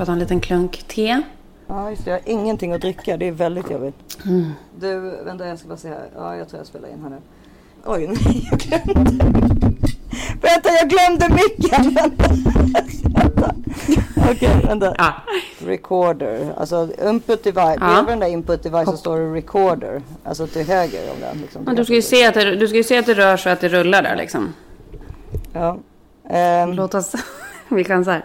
bara ta en liten klunk te. Ja, just det. Jag har ingenting att dricka. Det är väldigt jobbigt. Mm. Du, vänta jag ska bara se här. Ja, jag tror jag spelar in här nu. Oj, nej, jag glömde. Vänta, jag glömde micken. Vänta. Okej, okay, vänta. Ja. Recorder. Alltså input device. Ja. Bredvid den där input device så står det recorder. Alltså till höger om den. Liksom, ja, du, ska ju se att det, du ska ju se att det rör sig att det rullar där liksom. Ja. Um, Låt oss. Vi chansar.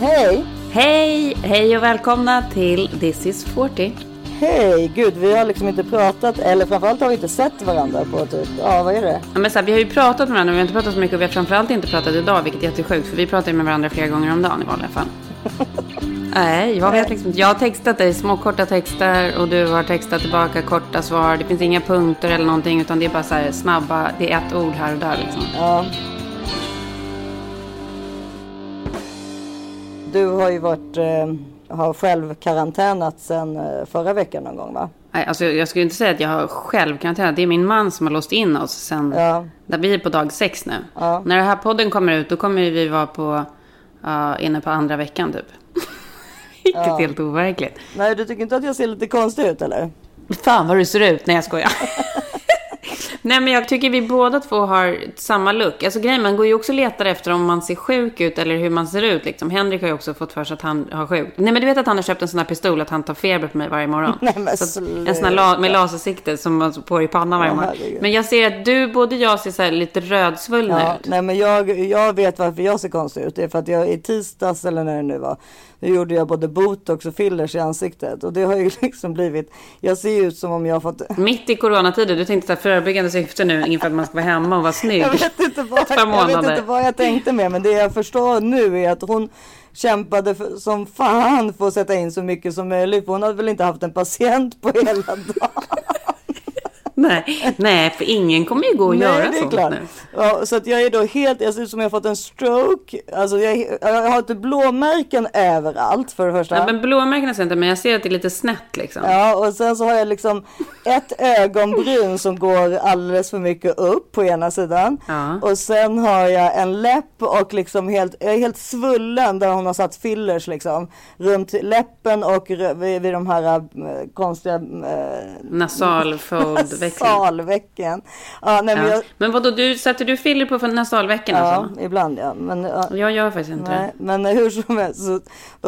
Hej! Hej! Hej och välkomna till This is 40. Hej! Gud, vi har liksom inte pratat, eller framförallt har vi inte sett varandra på typ, ja vad är det? Ja, men så här, vi har ju pratat med varandra, men vi har inte pratat så mycket och vi har framförallt inte pratat idag, vilket är jättesjukt, för vi pratar ju med varandra flera gånger om dagen i vanliga fall. Nej, jag vet liksom inte. Jag har textat dig små korta texter och du har textat tillbaka korta svar. Det finns inga punkter eller någonting utan det är bara så här snabba, det är ett ord här och där liksom. Ja. Du har ju varit, eh, har själv karantänat sen eh, förra veckan någon gång va? Nej, alltså jag skulle inte säga att jag har själv karantänat. Det är min man som har låst in oss sen. Ja. Där vi är på dag sex nu. Ja. När den här podden kommer ut då kommer vi vara på, uh, inne på andra veckan typ. Vilket ja. helt overkligt. Nej, du tycker inte att jag ser lite konstig ut eller? Fan vad du ser ut. Nej, jag skojar. Nej, men jag tycker vi båda två har samma look. Alltså grejen, man går ju också och letar efter om man ser sjuk ut eller hur man ser ut. Liksom. Henrik har ju också fått för sig att han har sjuk. Nej, men du vet att han har köpt en sån här pistol att han tar feber på mig varje morgon. Nej, men så en sån här la med lasersikte som man får i pannan varje morgon. Men jag ser att du, både jag ser så här lite rödsvullna ja, ut. Nej, men jag, jag vet varför jag ser konstig ut. Det är för att jag i tisdags eller när det nu var nu gjorde jag både botox och fillers i ansiktet och det har ju liksom blivit, jag ser ut som om jag har fått... Mitt i coronatider, du tänkte att förebyggande syfte nu inför att man ska vara hemma och vara snygg. Jag vet inte vad, jag vet inte vad jag tänkte med, men det jag förstår nu är att hon kämpade för, som fan för att sätta in så mycket som möjligt. För hon hade väl inte haft en patient på hela dagen. nej, nej, för ingen kommer ju gå och nej, göra det är sånt klart. nu. Ja, så att jag är då helt, jag ser ut som jag fått en stroke. Alltså jag, jag har inte blåmärken överallt för det första. Ja, men blåmärken är inte, men jag ser att det är lite snett liksom. Ja, och sen så har jag liksom ett ögonbryn som går alldeles för mycket upp på ena sidan. Ja. Och sen har jag en läpp och liksom helt, jag är helt svullen där hon har satt fillers liksom. Runt läppen och vid, vid de här äh, konstiga... Äh, Nasalvecken. Ja, nej, men, jag... men vadå, du, sätter du filler på nasalvecken? Ja, alltså? ibland ja. Men, ja. Jag gör faktiskt inte nej, det. Men hur som helst, så,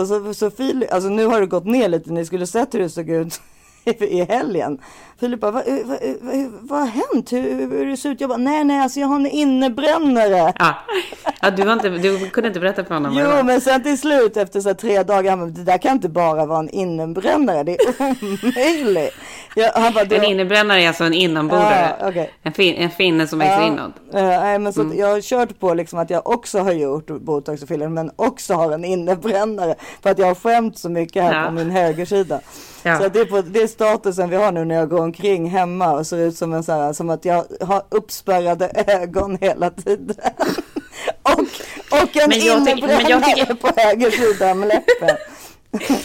så, så Filip, alltså nu har det gått ner lite, ni skulle sett hur det såg ut i helgen. Filip bara, vad, vad, vad, vad har hänt? Hur, hur det ser ut? Jag bara, nej, nej, alltså jag har en innebrännare. Ja, ja du, var inte, du kunde inte berätta för honom. Jo, men sen till slut efter så tre dagar, men det där kan inte bara vara en innebrännare, det är omöjligt. Ja, han bara, en innebrännare är alltså en inombordare. Ja, okay. en, fin, en finne som växer ja, inåt. Nej, men så mm. jag har kört på liksom att jag också har gjort botox och filler, men också har en innebrännare. För att jag har skämt så mycket här ja. på min högersida. Ja. Så det är, på, det är statusen vi har nu när jag går omkring hemma och ser ut som en så här, som att jag har uppspärrade ögon hela tiden. och, och en innebrännare på höger sida med läppen.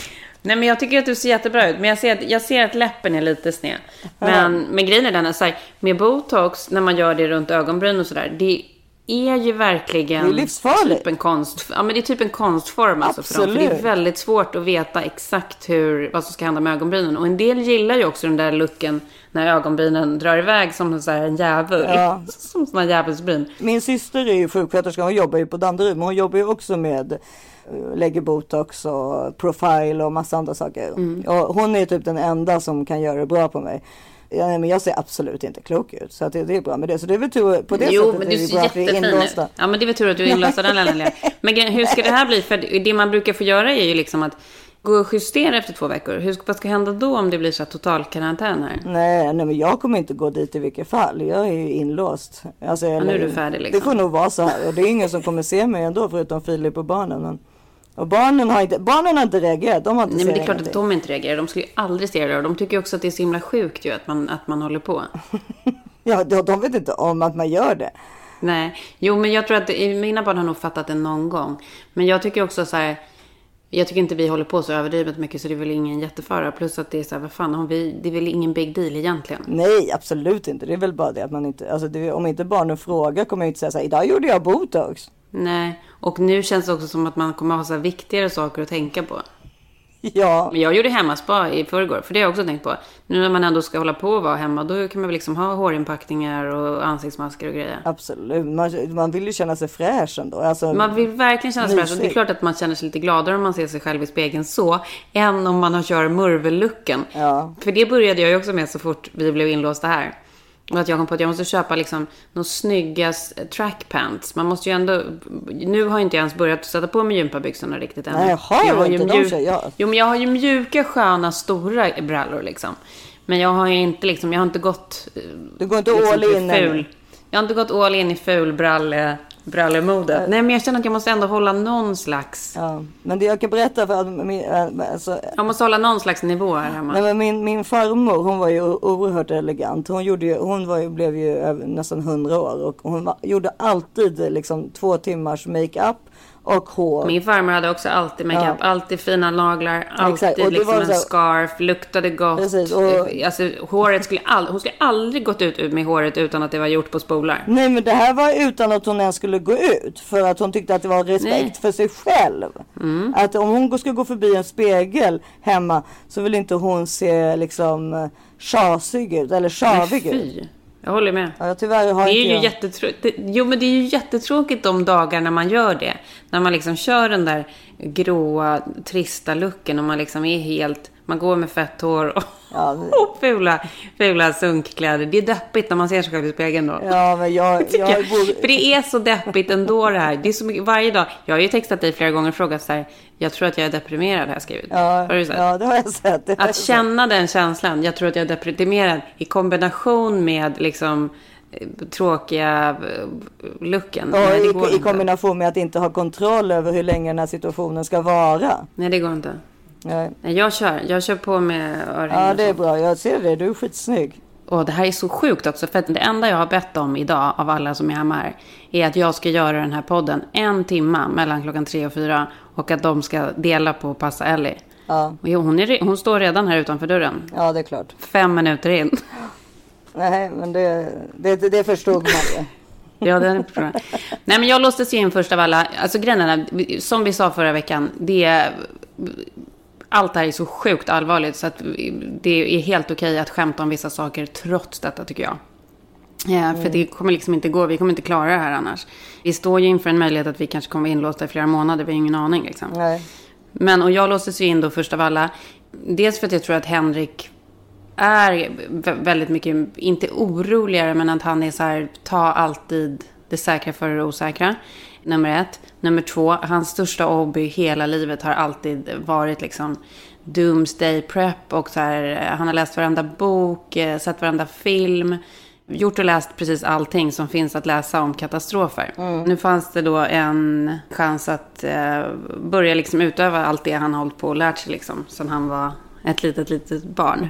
Nej men jag tycker att du ser jättebra ut. Men jag ser att, jag ser att läppen är lite sned. Men, men grejen är den att med botox, när man gör det runt ögonbryn och sådär. Det är ju verkligen det är livsfarligt. Typ en konst, ja, men det är typ en konstform. Alltså för, dem, för det är väldigt svårt att veta exakt hur, vad som ska hända med ögonbrynen. Och en del gillar ju också den där looken när ögonbrynen drar iväg som så en djävul. Ja. Som sådana djävulsbryn. Min syster är ju sjuksköterska. Hon jobbar ju på Danderyd. Men hon jobbar ju också med eh, lägger botox och profile och massa andra saker. Mm. Och hon är typ den enda som kan göra det bra på mig. Ja, men jag ser absolut inte klok ut. Så det, det är bra med det. Så det är väl tur på det jo, sättet. Men du ser jättefin ut. Ja, men det är väl tur att du är inlåst den lilla Men hur ska det här bli? För det man brukar få göra är ju liksom att gå och justera efter två veckor. Hur, vad ska hända då om det blir så total karantän här? Nej, nej, men jag kommer inte gå dit i vilket fall. Jag är ju inlåst. Alltså, ja, nu är du färdig liksom. Det får nog vara så här. Och det är ingen som kommer se mig ändå förutom Filip och barnen. Men... Och barnen har inte, barnen har inte reagerat. De har inte Nej, men det är klart att de inte reagerar. De skulle ju aldrig se det. De tycker också att det är så himla sjukt ju att man, att man håller på. ja, de vet inte om att man gör det. Nej, jo, men jag tror att mina barn har nog fattat det någon gång. Men jag tycker också så här. Jag tycker inte vi håller på så överdrivet mycket så det är väl ingen jättefara. Plus att det är så här, vad fan, har vi, det är väl ingen big deal egentligen. Nej, absolut inte. Det är väl bara det att man inte, alltså det, om inte barnen frågar kommer jag inte säga så här, idag gjorde jag botox. Nej, och nu känns det också som att man kommer ha så viktigare saker att tänka på. Ja. Men jag gjorde hemmaspa i förrgår, för det har jag också tänkt på. Nu när man ändå ska hålla på och vara hemma, då kan man väl liksom ha hårinpackningar och ansiktsmasker och grejer. Absolut, man, man vill ju känna sig fräsch ändå. Alltså, man vill verkligen känna sig fräsch. Och det är klart att man känner sig lite gladare om man ser sig själv i spegeln så, än om man har kört murvellucken. Ja. För det började jag ju också med så fort vi blev inlåsta här. Och att jag kom på att jag måste köpa liksom några snygga trackpants. Man måste ju ändå... Nu har inte jag ens börjat sätta på mig gympabyxorna riktigt än. Nej, har jag har inte mjuk... de jag... Jo, men jag har ju mjuka, sköna, stora brallor liksom. Men jag har ju inte liksom, jag har inte gått... Du går inte liksom, all in ful. Jag har inte gått all in i ful brallemodet. Nej, men jag känner att jag måste ändå hålla någon slags... Ja, men det jag kan berätta för att min, äh, alltså, Jag måste hålla någon slags nivå här hemma. Nej, men min, min farmor, hon var ju oerhört elegant. Hon, gjorde ju, hon var ju, blev ju nästan hundra år och hon var, gjorde alltid liksom två timmars makeup och hår. Min farmor hade också alltid makeup, ja. alltid fina naglar, alltid liksom en scarf, luktade gott. Precis, och... Alltså, håret skulle all... Hon skulle aldrig gått ut med håret utan att det var gjort på spolar. Nej, men det här var utan att hon ens skulle gå ut. För att hon tyckte att det var respekt Nej. för sig själv. Mm. Att om hon skulle gå förbi en spegel hemma så vill inte hon se liksom tjasig ut eller tjavig ut. Jag håller med. Ja, tyvärr har det är inte ju jag. jättetråkigt. Jo, men det är ju jättetråkigt de dagar när man gör det. När man liksom kör den där gråa, trista looken och man liksom är helt... Man går med fett hår och, ja, men... och fula, fula sunkkläder. Det är deppigt när man ser sig själv i spegeln då. Ja, men jag... jag, jag För det är så deppigt ändå det här. Det är så mycket, varje dag. Jag har ju textat dig flera gånger och frågat så här. Jag tror att jag är deprimerad har jag skrivit. Ja, har du sett? ja det har jag sett. Har att jag känna sett. den känslan. Jag tror att jag är deprimerad i kombination med liksom tråkiga eh. Och Nej, i, i, kombination med att inte ha kontroll över hur länge den här situationen ska vara. Nej, det går inte. Nej. Jag kör. Jag kör på med örhängen. Ja, det är bra. Jag ser det. Du är skitsnygg. Och det här är så sjukt också. För att det enda jag har bett om idag av alla som är hemma här. Är att jag ska göra den här podden en timma mellan klockan tre och fyra. Och att de ska dela på passa Ellie. Ja. Och hon, är, hon står redan här utanför dörren. Ja, det är klart. Fem minuter in. Nej, men det, det, det förstod man ju. Ja, det är Nej, men jag låstes in först av alla. Alltså grejen som vi sa förra veckan. Det allt det här är så sjukt allvarligt så att det är helt okej att skämta om vissa saker trots detta tycker jag. Ja, för mm. det kommer liksom inte gå, vi kommer inte klara det här annars. Vi står ju inför en möjlighet att vi kanske kommer vara inlåsta i flera månader, vi har ingen aning liksom. Nej. Men, och jag låstes ju in då först av alla. Dels för att jag tror att Henrik är väldigt mycket, inte oroligare, men att han är så här, ta alltid det säkra för det osäkra. Nummer ett. Nummer två, hans största hobby hela livet har alltid varit liksom Doomsday Prep och så här, han har läst varenda bok, eh, sett varenda film gjort och läst precis allting som finns att läsa om katastrofer. Mm. Nu fanns det då en chans att eh, börja liksom utöva allt det han har hållit på och lärt sig liksom, sen han var ett litet, litet barn.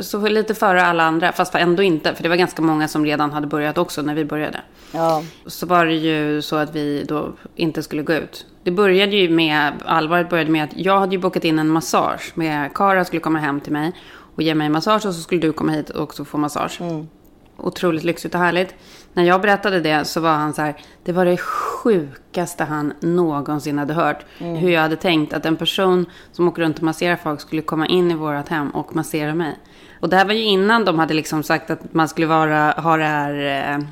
så lite före alla andra, fast ändå inte. För det var ganska många som redan hade börjat också när vi började. Ja. Så var det ju så att vi då inte skulle gå ut. Det började ju med, allvaret började med att jag hade ju bokat in en massage. Med Kara skulle komma hem till mig och ge mig massage och så skulle du komma hit och också få massage. Mm. Otroligt lyxigt och härligt. När jag berättade det så var han så här, det var det sjukaste han någonsin hade hört. Mm. Hur jag hade tänkt att en person som åker runt och masserar folk skulle komma in i vårt hem och massera mig. Och det här var ju innan de hade liksom sagt att man skulle vara, ha det här eh,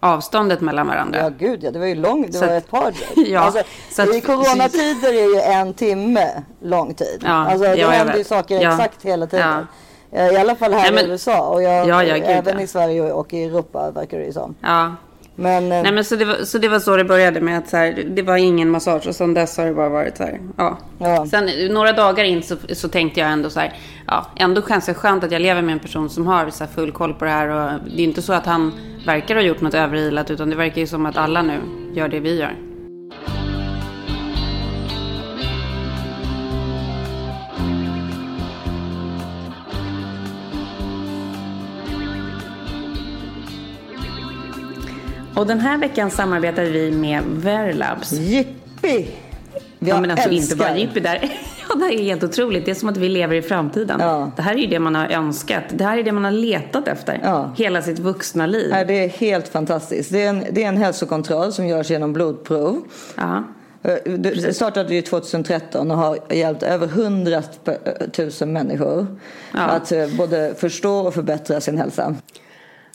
avståndet mellan varandra. Ja, gud ja. Det var ju långt. Det så var ett par ja, alltså, att, I coronatider är ju en timme lång tid. Ja, alltså, det ja, händer ju saker ja. exakt hela tiden. Ja. I alla fall här Nej, men, i USA och jag, ja, ja, även i Sverige och i Europa verkar det ju som. Ja. Men, eh, Nej, men så, det var, så det var så det började med att så här, det var ingen massage och sen dess har det bara varit så här. Ja. ja. Sen några dagar in så, så tänkte jag ändå så här. Ja, ändå kanske skönt att jag lever med en person som har så full koll på det här. Och det är inte så att han verkar ha gjort något överilat utan det verkar ju som att alla nu gör det vi gör. Och den här veckan samarbetar vi med Verlabs. Jippi! Jag ja, men alltså älskar. inte bara jippi där. ja, det är helt otroligt. Det är som att vi lever i framtiden. Ja. Det här är ju det man har önskat. Det här är det man har letat efter. Ja. Hela sitt vuxna liv. Ja, det är helt fantastiskt. Det är en, det är en hälsokontroll som görs genom blodprov. Ja. Eh, det startade ju 2013 och har hjälpt över 100 000 människor ja. att eh, både förstå och förbättra sin hälsa.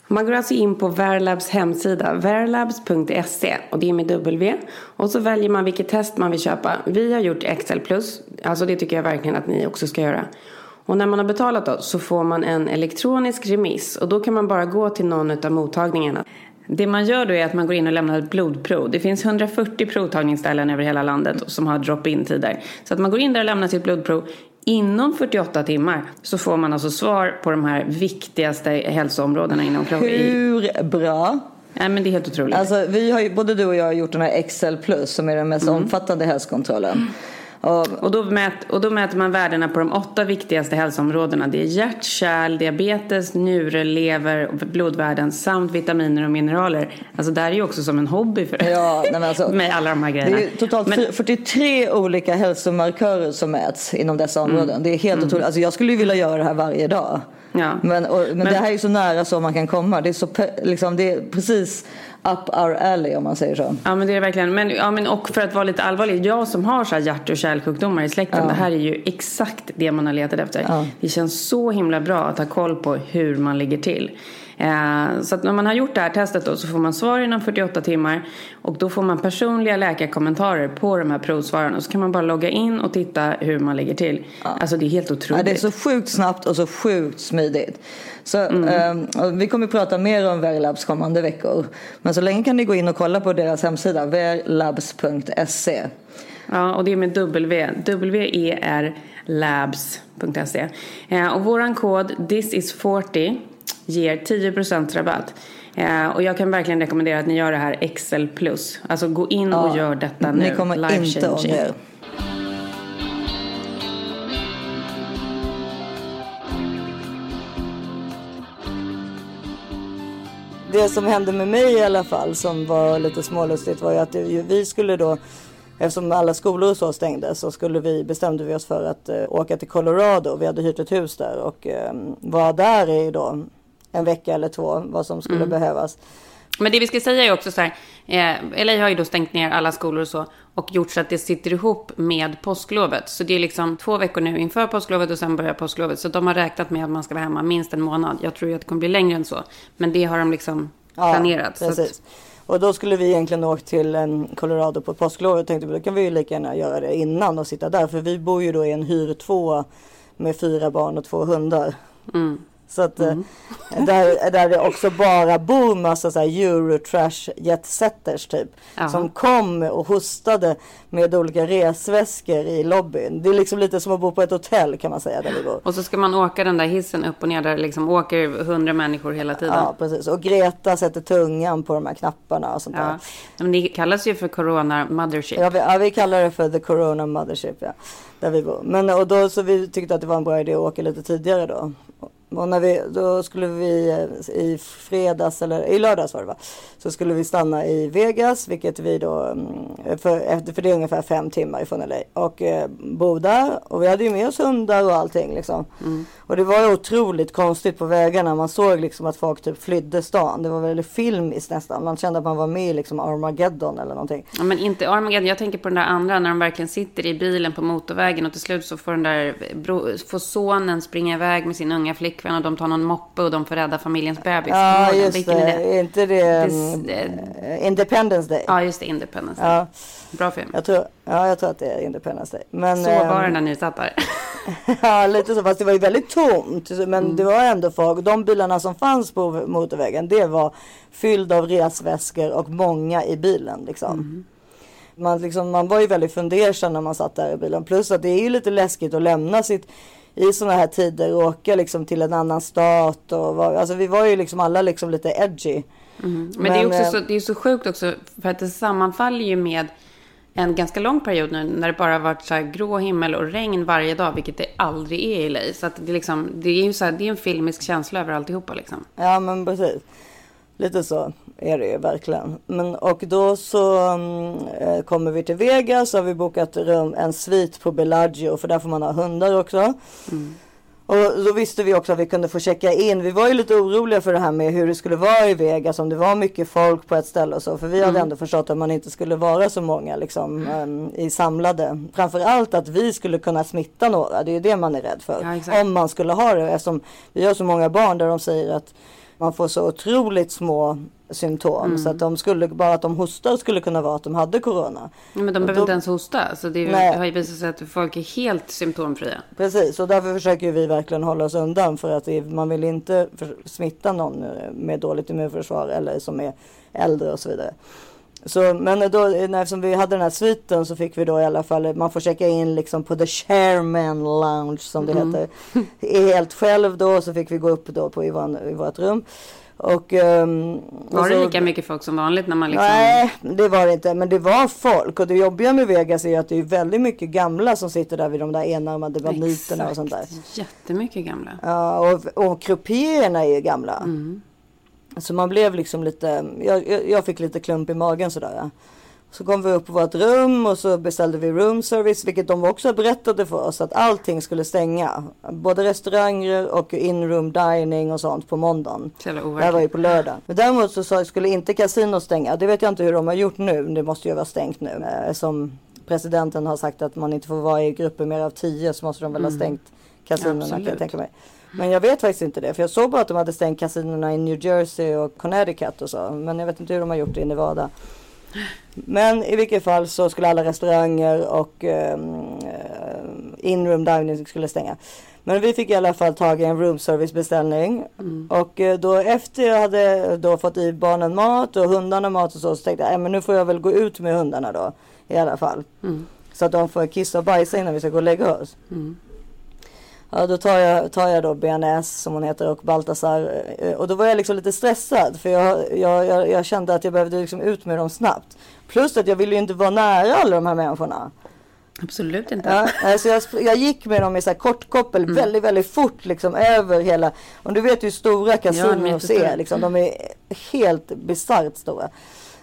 Man går alltså in på Verlabs hemsida, verlabs.se och det är med W. Och så väljer man vilket test man vill köpa. Vi har gjort XL plus, alltså det tycker jag verkligen att ni också ska göra. Och när man har betalat då så får man en elektronisk remiss och då kan man bara gå till någon av mottagningarna. Det man gör då är att man går in och lämnar ett blodprov. Det finns 140 provtagningsställen över hela landet som har drop-in tider. Så att man går in där och lämnar sitt blodprov. Inom 48 timmar så får man alltså svar på de här viktigaste hälsoområdena inom kroppen. Hur bra? Nej, men det är helt otroligt. Alltså, vi har ju, både du och jag har gjort den här XL plus som är den mest mm. omfattande hälsokontrollen. Mm. Och, och, då mät, och då mäter man värdena på de åtta viktigaste hälsoområdena. Det är hjärt, kärl, diabetes, njure, lever, blodvärden samt vitaminer och mineraler. Alltså det här är ju också som en hobby för ja, nej, alltså, med alla de här grejerna. Det är totalt men, 43 olika hälsomarkörer som mäts inom dessa områden. Mm, det är helt mm. otroligt. Alltså jag skulle ju vilja göra det här varje dag. Ja. Men, och, men, men, det här är ju så nära så man kan komma. Det är, så, liksom, det är precis up our alley om man säger så. Ja men det är det verkligen. Men, ja, men och för att vara lite allvarlig. Jag som har så här hjärt och kärlsjukdomar i släkten. Ja. Det här är ju exakt det man har letat efter. Ja. Det känns så himla bra att ha koll på hur man ligger till. Eh, så att när man har gjort det här testet då så får man svar inom 48 timmar och då får man personliga läkarkommentarer på de här provsvaren och så kan man bara logga in och titta hur man ligger till. Ja. Alltså det är helt otroligt. Ja, det är så sjukt snabbt och så sjukt smidigt. Så, mm. eh, vi kommer att prata mer om Verlabs kommande veckor. Men så länge kan ni gå in och kolla på deras hemsida, verlabs.se. Ja, och det är med W. W-E-R labs.se. Eh, och våran kod this is 40 ger 10% rabatt. Eh, och jag kan verkligen rekommendera att ni gör det här Excel plus. Alltså gå in och ja, gör detta nu. Ni kommer Life inte ångra er. Det som hände med mig i alla fall som var lite smålustigt var ju att vi skulle då Eftersom alla skolor och så stängdes så skulle vi, bestämde vi oss för att uh, åka till Colorado. Vi hade hyrt ett hus där och um, var där i då en vecka eller två vad som skulle mm. behövas. Men det vi ska säga är också så här, eh, LA har ju då stängt ner alla skolor och så och gjort så att det sitter ihop med påsklovet. Så det är liksom två veckor nu inför påsklovet och sen börjar påsklovet. Så de har räknat med att man ska vara hemma minst en månad. Jag tror ju att det kommer bli längre än så. Men det har de liksom planerat. Ja, precis. Och då skulle vi egentligen åka till Colorado på påsklovet och tänkte då kan vi ju lika gärna göra det innan och sitta där. För vi bor ju då i en hyrtvåa med fyra barn och två hundar. Mm. Så att mm. Där, där det också bara bor massa så här Eurotrash jetsetters typ. Aha. Som kom och hostade med olika resväskor i lobbyn. Det är liksom lite som att bo på ett hotell kan man säga där vi bor. Och så ska man åka den där hissen upp och ner där liksom åker hundra människor hela tiden. Ja precis. Och Greta sätter tungan på de här knapparna och sånt ja. där. Men det kallas ju för Corona Mothership. Ja vi, ja, vi kallar det för The Corona Mothership. Ja. Där vi bor. Men och då så vi tyckte att det var en bra idé att åka lite tidigare då. Och när vi, då skulle vi eh, i fredags, eller i lördags var det va? Så skulle vi stanna i Vegas, vilket vi då, mm, för, för det är ungefär fem timmar ifrån LA. Och eh, bo där. Och vi hade ju med oss hundar och allting liksom. Mm. Och det var otroligt konstigt på vägarna. Man såg liksom att folk typ flydde stan. Det var väldigt filmiskt nästan. Man kände att man var med i liksom Armageddon eller någonting. Ja, men inte Armageddon. Jag tänker på den där andra när de verkligen sitter i bilen på motorvägen och till slut så får den där, får sonen springa iväg med sin unga flickvän och de tar någon moppe och de får rädda familjens bebis. Ja, just det. Är inte det um, Independence Day? Ja, just det. Independence Day. Ja. Bra film. Jag tror, ja, jag tror att det är Independence Day. Men, så var det när ni satt där. ja, lite så. Fast det var ju väldigt tomt. Men mm. det var ändå folk. De bilarna som fanns på motorvägen, det var fylld av resväskor och många i bilen. Liksom. Mm. Man, liksom, man var ju väldigt fundersam när man satt där i bilen. Plus att det är ju lite läskigt att lämna sitt i sådana här tider och åka liksom till en annan stat. Och var, alltså vi var ju liksom alla liksom lite edgy. Mm. Men, Men, det är också eh, så, det är så sjukt också för att det sammanfaller ju med en ganska lång period nu när det bara varit så här grå himmel och regn varje dag, vilket det aldrig är i LA. Så det, liksom, det är ju så här, det är en filmisk känsla över alltihopa liksom. Ja, men precis. Lite så är det ju verkligen. Men, och då så äh, kommer vi till Vegas och har vi bokat rum, en svit på Bellagio för där får man ha hundar också. Mm. Och då visste vi också att vi kunde få checka in. Vi var ju lite oroliga för det här med hur det skulle vara i Vegas. Om det var mycket folk på ett ställe och så. För vi mm. hade ändå förstått att man inte skulle vara så många liksom um, i samlade. Framförallt att vi skulle kunna smitta några. Det är ju det man är rädd för. Ja, om man skulle ha det. Eftersom vi har så många barn där de säger att man får så otroligt små symptom. Mm. Så att de skulle, bara att de hostar skulle kunna vara att de hade corona. Men de behöver då, inte ens hosta. Så det är, har ju visat sig att folk är helt symptomfria. Precis, och därför försöker vi verkligen hålla oss undan. För att man vill inte smitta någon med dåligt immunförsvar eller som är äldre och så vidare. Så, men då, eftersom vi hade den här sviten så fick vi då i alla fall, man får checka in liksom på the chairman lounge som det mm. heter. Helt själv då så fick vi gå upp då på i, vår, i vårt rum. Och, um, var och så, det lika mycket folk som vanligt när man liksom... Nej, det var det inte. Men det var folk. Och det jobbiga med Vegas är att det är väldigt mycket gamla som sitter där vid de där enarmade banditerna och sånt där. Jättemycket gamla. Ja, och, och är ju gamla. Mm. Så man blev liksom lite, jag, jag fick lite klump i magen sådär. Så kom vi upp på vårt rum och så beställde vi room service, vilket de också berättade för oss att allting skulle stänga. Både restauranger och in-room dining och sånt på måndagen. Det här var ju på lördag. Men däremot så sa, skulle inte kasinot stänga. Det vet jag inte hur de har gjort nu. Det måste ju vara stängt nu. Eh, som presidenten har sagt att man inte får vara i grupper mer av tio så måste de väl ha mm. stängt kasinorna kan jag tänka mig. Men jag vet faktiskt inte det. För jag såg bara att de hade stängt kasinorna i New Jersey och Connecticut och så. Men jag vet inte hur de har gjort det i Nevada. Men i vilket fall så skulle alla restauranger och um, in-room dining skulle stänga. Men vi fick i alla fall tag i en room service beställning. Mm. Och eh, då efter jag hade då fått i barnen mat och hundarna mat och så, så tänkte jag äh, men nu får jag väl gå ut med hundarna då. I alla fall. Mm. Så att de får kissa och bajsa innan vi ska gå och lägga oss. Mm. Ja, då tar jag, tar jag då BNS som hon heter och Baltasar. Eh, och då var jag liksom lite stressad för jag, jag, jag, jag kände att jag behövde liksom ut med dem snabbt. Plus att jag ville ju inte vara nära alla de här människorna. Absolut inte. Ja, alltså jag, jag gick med dem i så här kort koppel mm. väldigt, väldigt fort liksom över hela. Och du vet hur stora kasinon ja, är. Liksom, de är helt bisarrt stora.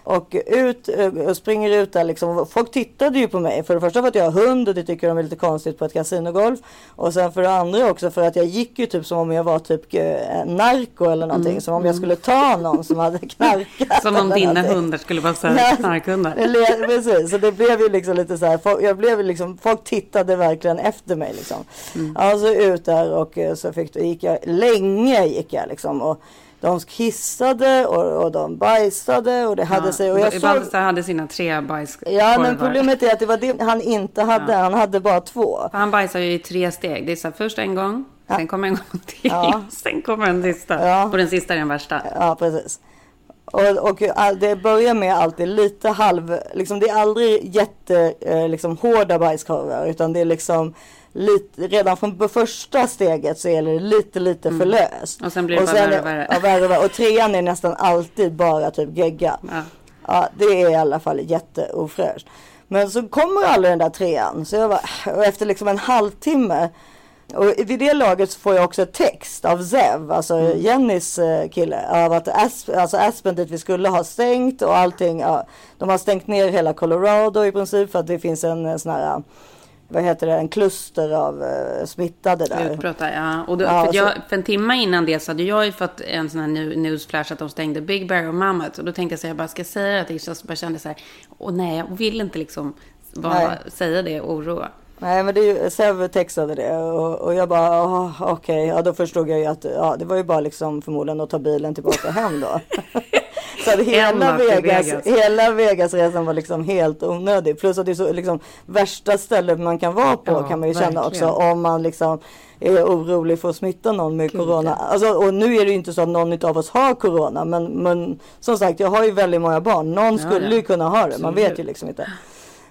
Och ut eh, och springer ut där liksom. Folk tittade ju på mig. För det första för att jag har hund och det tycker de är lite konstigt på ett kasinogolf. Och sen för det andra också för att jag gick ju typ som om jag var typ eh, narko eller någonting. Mm. Som om jag skulle ta någon som hade knarkat. som om dina hundar skulle vara så här knarkhundar. Precis, så det blev ju liksom lite så här. Jag blev liksom, folk tittade verkligen efter mig liksom. Mm. Alltså ut där och eh, så fick, gick jag, länge gick jag liksom. Och, de kissade och, och de bajsade och det hade ja, sig. Och jag såg... hade sina tre bajskorvar. Ja, men problemet är att det var det han inte hade. Ja. Han hade bara två. Han bajsar ju i tre steg. Det är så här, först en gång, ja. sen kommer en gång till, sen kommer en sista. Och den sista är den värsta. Ja, precis. Och, och det börjar med alltid lite halv, liksom det är aldrig jätte, eh, liksom hårda bajskorvar utan det är liksom lite, redan från första steget så är det lite, lite mm. för löst. Och sen blir det och bara värre och värre. Ja, värre, värre. Och trean är nästan alltid bara typ gegga. Ja. ja, det är i alla fall jätteofräscht. Men så kommer aldrig den där trean. Så jag var, och efter liksom en halvtimme och vid det laget så får jag också text av Zev, alltså mm. Jennys eh, kille, av att Asp alltså Aspen dit vi skulle ha stängt och allting. Ja, de har stängt ner hela Colorado i princip för att det finns en eh, sån här vad heter det, en kluster av uh, smittade där. Utbrottar, ja. Och då, ja, för, jag, för en timme innan det så hade jag ju fått en sån här newsflash att de stängde Big Bear och Mammoth. Och då tänkte jag så här, jag bara ska säga det Isha. Så bara kände så här, åh nej, jag vill inte liksom bara säga det och oroa. Nej men det Sev textade det och, och jag bara oh, okej, okay. ja då förstod jag ju att ja, det var ju bara liksom förmodligen att ta bilen tillbaka hem då. Så att hela, Vegas, Vegas. hela Vegasresan var liksom helt onödig. Plus att det är så liksom värsta stället man kan vara på ja, kan man ju verkligen. känna också om man liksom är orolig för att smitta någon med Gud, corona. Alltså, och nu är det ju inte så att någon av oss har corona. Men, men som sagt, jag har ju väldigt många barn. Någon ja, skulle ju kunna ha det. Man vet ju liksom inte.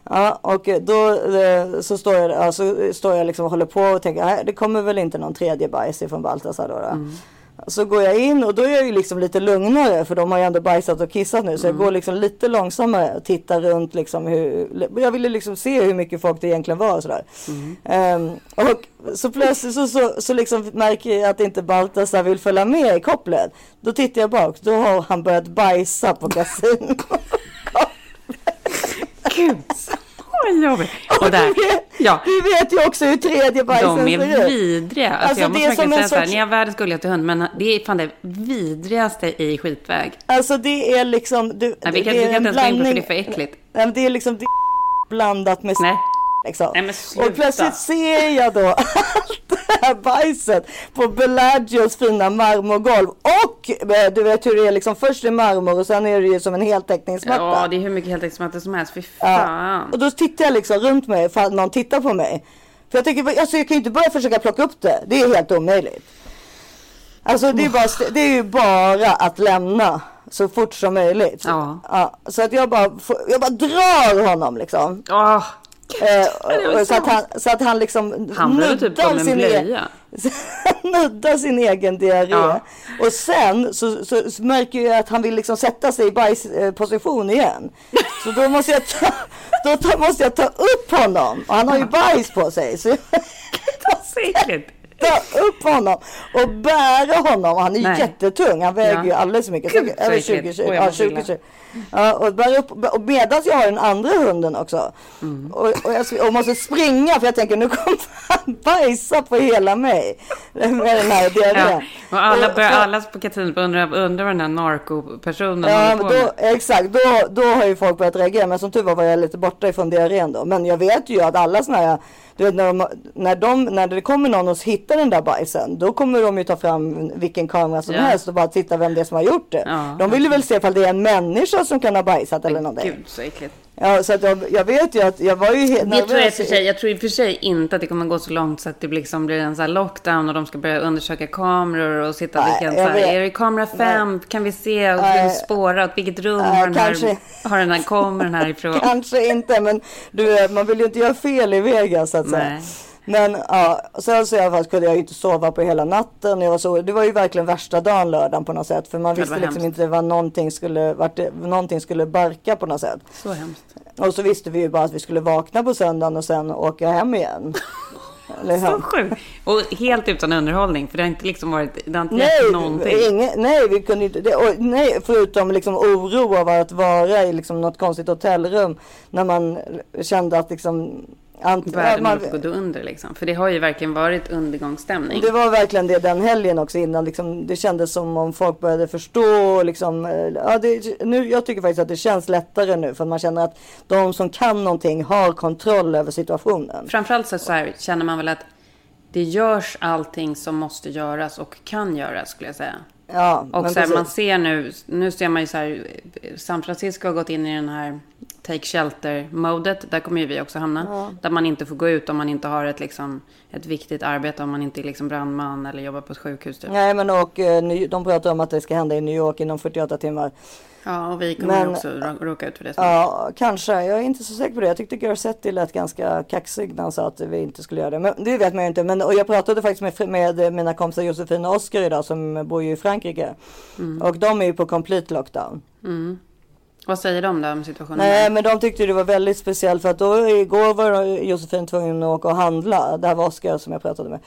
Ja, och då eh, så står jag, alltså, står jag liksom och håller på och tänker, nej, det kommer väl inte någon tredje bajs ifrån Baltasar då. då. Mm. Så går jag in och då är jag ju liksom lite lugnare för de har ju ändå bajsat och kissat nu. Så mm. jag går liksom lite långsammare och tittar runt liksom hur, jag ville liksom se hur mycket folk det egentligen var och sådär. Mm. Um, och så plötsligt så, så, så liksom märker jag att inte Baltasar vill följa med i kopplet. Då tittar jag bak, då har han börjat bajsa på kasinot. Gud jobbigt. Och där, ja. Du vet ju också hur tredje bajsen ser ut. De är vidriga. Alltså, alltså jag måste verkligen säga sorts... så här, ni har världens gulligaste hund, men det är fan det vidrigaste i skitväg. Alltså det är liksom... Du, Nej, vi kan, vi kan inte ens gå in på för det är för äckligt. Nej, det är liksom det är blandat med... Nej. Liksom. Nej, men sluta. och plötsligt ser jag då allt det här bajset på Bellagios fina marmorgolv. Och eh, du vet hur det är liksom först är marmor och sen är det ju som en heltäckningsmatta. Ja det är hur mycket heltäckningsmatta som helst. Fy fan. Ja. Och då tittar jag liksom runt mig för att någon tittar på mig. För jag tänker, alltså jag kan ju inte börja försöka plocka upp det. Det är helt omöjligt. Alltså det är, bara, det är ju bara att lämna så fort som möjligt. Ja. ja så att jag bara, jag bara drar honom liksom. Oh. Eh, så, att han, så att han liksom han nuddar, typ sin e nuddar sin egen diarré. Ja. Och sen så, så, så, märker jag att han vill liksom sätta sig i bajsposition igen. Så då måste jag ta, då ta, måste jag ta upp honom. Och han har ju bajs på sig. Så jag, ta upp honom och bära honom. Han är Nej. jättetung. Han väger ja. ju alldeles för mycket. Gud, över 20 kilo. Ja, 20 kilo. Ja, och, bära upp, och medan jag har den andra hunden också. Mm. Och, och, jag och måste springa för jag tänker nu kommer han bajsa på hela mig. Med den här Ja. Och alla, och, alla på Katrineholm undrar, undrar vad den här narkopersonen ja, håller på då, med. Exakt, då, då har ju folk börjat reagera. Men som tur var var jag lite borta ifrån diarrén då. Men jag vet ju att alla sådana här du vet, när, de, när, de, när det kommer någon och hittar den där bajsen, då kommer de ju ta fram vilken kamera som ja. helst och bara titta vem det är som har gjort det. Ja, de vill ju väl se ifall det är en människa som kan ha bajsat eller någonting. Gud så äckligt. Ja, så att jag, jag, vet ju att jag var ju helt nervös. Tror jag, för sig, jag tror i och för sig inte att det kommer gå så långt så att det liksom blir en här lockdown och de ska börja undersöka kameror och sitta och vilken, så här, är det kamera fem? Kan vi se och Nej. spåra åt vilket rum Nej, har, den här, har den här kameran härifrån? kanske inte, men du, man vill ju inte göra fel i Vegas så att säga. Men ja, sen så i alla fall kunde jag inte sova på hela natten. Jag var så, det var ju verkligen värsta dagen lördagen på något sätt. För man visste liksom inte vad någonting skulle, vart det, någonting skulle barka på något sätt. Så hemskt. Och så visste vi ju bara att vi skulle vakna på söndagen och sen åka hem igen. så sjukt. Och helt utan underhållning. För det har inte liksom varit, det har inte nej, någonting. Ingen, nej, vi kunde inte, det, och, nej, förutom liksom oro av att vara i liksom något konstigt hotellrum. När man kände att liksom Ant Världen man, att under liksom. För det har ju verkligen varit undergångsstämning. Det var verkligen det den helgen också innan. Liksom, det kändes som om folk började förstå. Liksom, eh, ja, det, nu, jag tycker faktiskt att det känns lättare nu. För man känner att de som kan någonting har kontroll över situationen. Framförallt så, så här, känner man väl att det görs allting som måste göras och kan göras skulle jag säga. Ja, och så här, man ser nu, nu ser man ju så här, San Francisco har gått in i den här take shelter-modet. Där kommer ju vi också hamna. Ja. Där man inte får gå ut om man inte har ett, liksom, ett viktigt arbete. Om man inte är liksom brandman eller jobbar på ett sjukhus. Typ. Nej, men och eh, de pratar om att det ska hända i New York inom 48 timmar. Ja, och vi kommer men, också råka ut för det. Ja, kanske. Jag är inte så säker på det. Jag tyckte Garcetti lät ganska kaxig när han sa att vi inte skulle göra det. Men det vet man ju inte. Men, och jag pratade faktiskt med, med mina kompisar Josefin och Oskar idag som bor ju i Frankrike. Mm. Och de är ju på complete lockdown. Mm. Vad säger de då om situationen? Nej, men de tyckte det var väldigt speciellt för att då igår var Josefin tvungen att åka och handla. Det här var Oskar som jag pratade med.